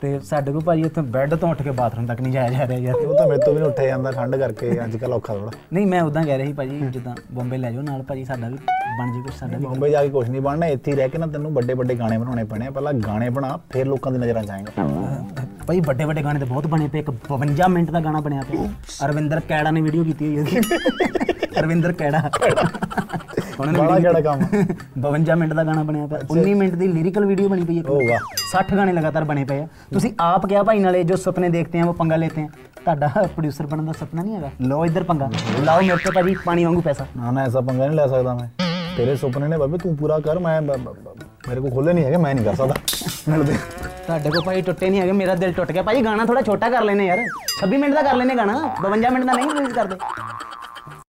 ਤੇ ਸਾਡੇ ਕੋਲ ਭਾਜੀ ਇੱਥੇ ਬੈੱਡ ਤੋਂ ਉੱਠ ਕੇ ਬਾਥਰੂਮ ਤੱਕ ਨਹੀਂ ਜਾਇਆ ਜਾ ਰਿਹਾ ਯਾਰ। ਉਹ ਤਾਂ ਮੇਰੇ ਤੋਂ ਵੀ ਨਹੀਂ ਉੱਠਿਆ ਜਾਂਦਾ ਠੰਡ ਕਰਕੇ ਅੱਜ ਕੱਲ ਔਖਾ ਥੋੜਾ ਨਹੀਂ ਮੈਂ ਉਦਾਂ ਕਹਿ ਰਿਹਾ ਸੀ ਭਾਜੀ ਜਿੱਦਾਂ ਬੰਬੇ ਲੈ ਜਾਓ ਨਾਲ ਭਾਜੀ ਸਾਡਾ ਵੀ ਬਣ ਜੇ ਕੁਝ ਸਾਡਾ ਵੀ ਬੰਬੇ ਜਾ ਕੇ ਕੁਝ ਨਹੀਂ ਬਣਨਾ ਇੱਥੇ ਹੀ ਰਹਿ ਕੇ ਨਾ ਤੈਨੂੰ ਵੱਡੇ ਵੱਡੇ ਗਾਣੇ ਬਣਾਉਣੇ ਪੈਣੇ ਪਹਿਲਾਂ ਗਾਣੇ ਬਣਾ ਫਿਰ ਲੋਕਾਂ ਦੀ ਨਜ਼ਰਾਂ 'ਚ ਆਏਗਾ। ਭਾਈ ਵੱਡੇ ਵੱਡੇ ਗਾਣੇ ਤੇ ਬਹੁਤ ਬਣੇ ਪਏ ਇੱਕ 52 ਮਿੰਟ ਦਾ ਗਾਣਾ ਬਣਿਆ ਪਿਆ। ਅਰਵਿੰਦਰ ਕੈੜਾ ਨੇ ਵੀਡੀਓ ਕੀਤੀ ਹੋਈ ਹੈ। ਅਰਵਿੰਦਰ ਕੈੜਾ। ਉਹਨਾਂ ਨੇ ਬੜਾ ਕਿਹੜਾ ਕੰਮ ਕੀਤੀ। 52 ਮਿੰਟ ਦਾ ਗਾਣਾ ਬਣਿਆ ਪਿਆ। 19 ਮਿੰਟ ਦੀ ਲਿਰਿਕਲ ਵੀਡੀਓ ਬਣੀ ਪਈ ਹੈ ਓ ਵਾਹ। 60 ਗਾਣੇ ਲਗਾਤਾਰ ਬਣੇ ਪਏ ਆ। ਤੁਸੀਂ ਆਪ ਕਿਹਾ ਭਾਈ ਨਾਲੇ ਜੋ ਸੁਪਨੇ ਦੇਖਤੇ ਆ ਉਹ ਪੰਗਾ ਲੈਤੇ ਆ। ਤੁਹਾਡਾ ਪ੍ਰੋਡਿਊਸਰ ਬਣਨ ਦਾ ਸੁਪਨਾ ਨਹੀਂ ਹੈਗਾ? ਲਓ ਇੱਧਰ ਪੰਗਾ। ਲਾਓ ਮੇਰੇ ਤੇ ਭਾਜੀ ਪਾਣੀ ਵਾਂਗੂ ਪੈਸਾ। ਨਾ ਨਾ ਐਸਾ ਪੰਗਾ ਨਹੀਂ ਲੈ ਸਕਦਾ ਮੈਂ। ਤੇਰੇ ਸੁਪਨੇ ਨੇ ਬਾਬੇ ਤੂੰ ਪੂਰਾ ਕਰ ਮੈਂ ਮੇਰੇ ਕੋਲ ਖੋਲੇ ਨਹੀਂ ਹੈਗੇ ਮੈਂ ਨਹੀਂ ਕਰ ਸਕਦਾ। ਮਿਲਦੇ ਤੁਹਾਡੇ ਕੋਲ ਭਾਈ ਟੁੱਟੇ ਨਹੀਂ ਹੈਗੇ ਮੇਰਾ ਦਿਲ ਟੁੱਟ ਗਿਆ। ਭਾਈ ਗਾਣਾ ਥੋੜਾ ਛੋਟਾ ਕਰ ਲੈਨੇ ਯਾਰ। 26 ਮਿੰਟ ਦਾ ਕਰ ਲੈਨੇ ਗਾਣਾ। 52 ਮਿੰਟ ਦਾ ਨਹੀਂ ਰਿਲੀਜ਼ ਕਰਦੇ।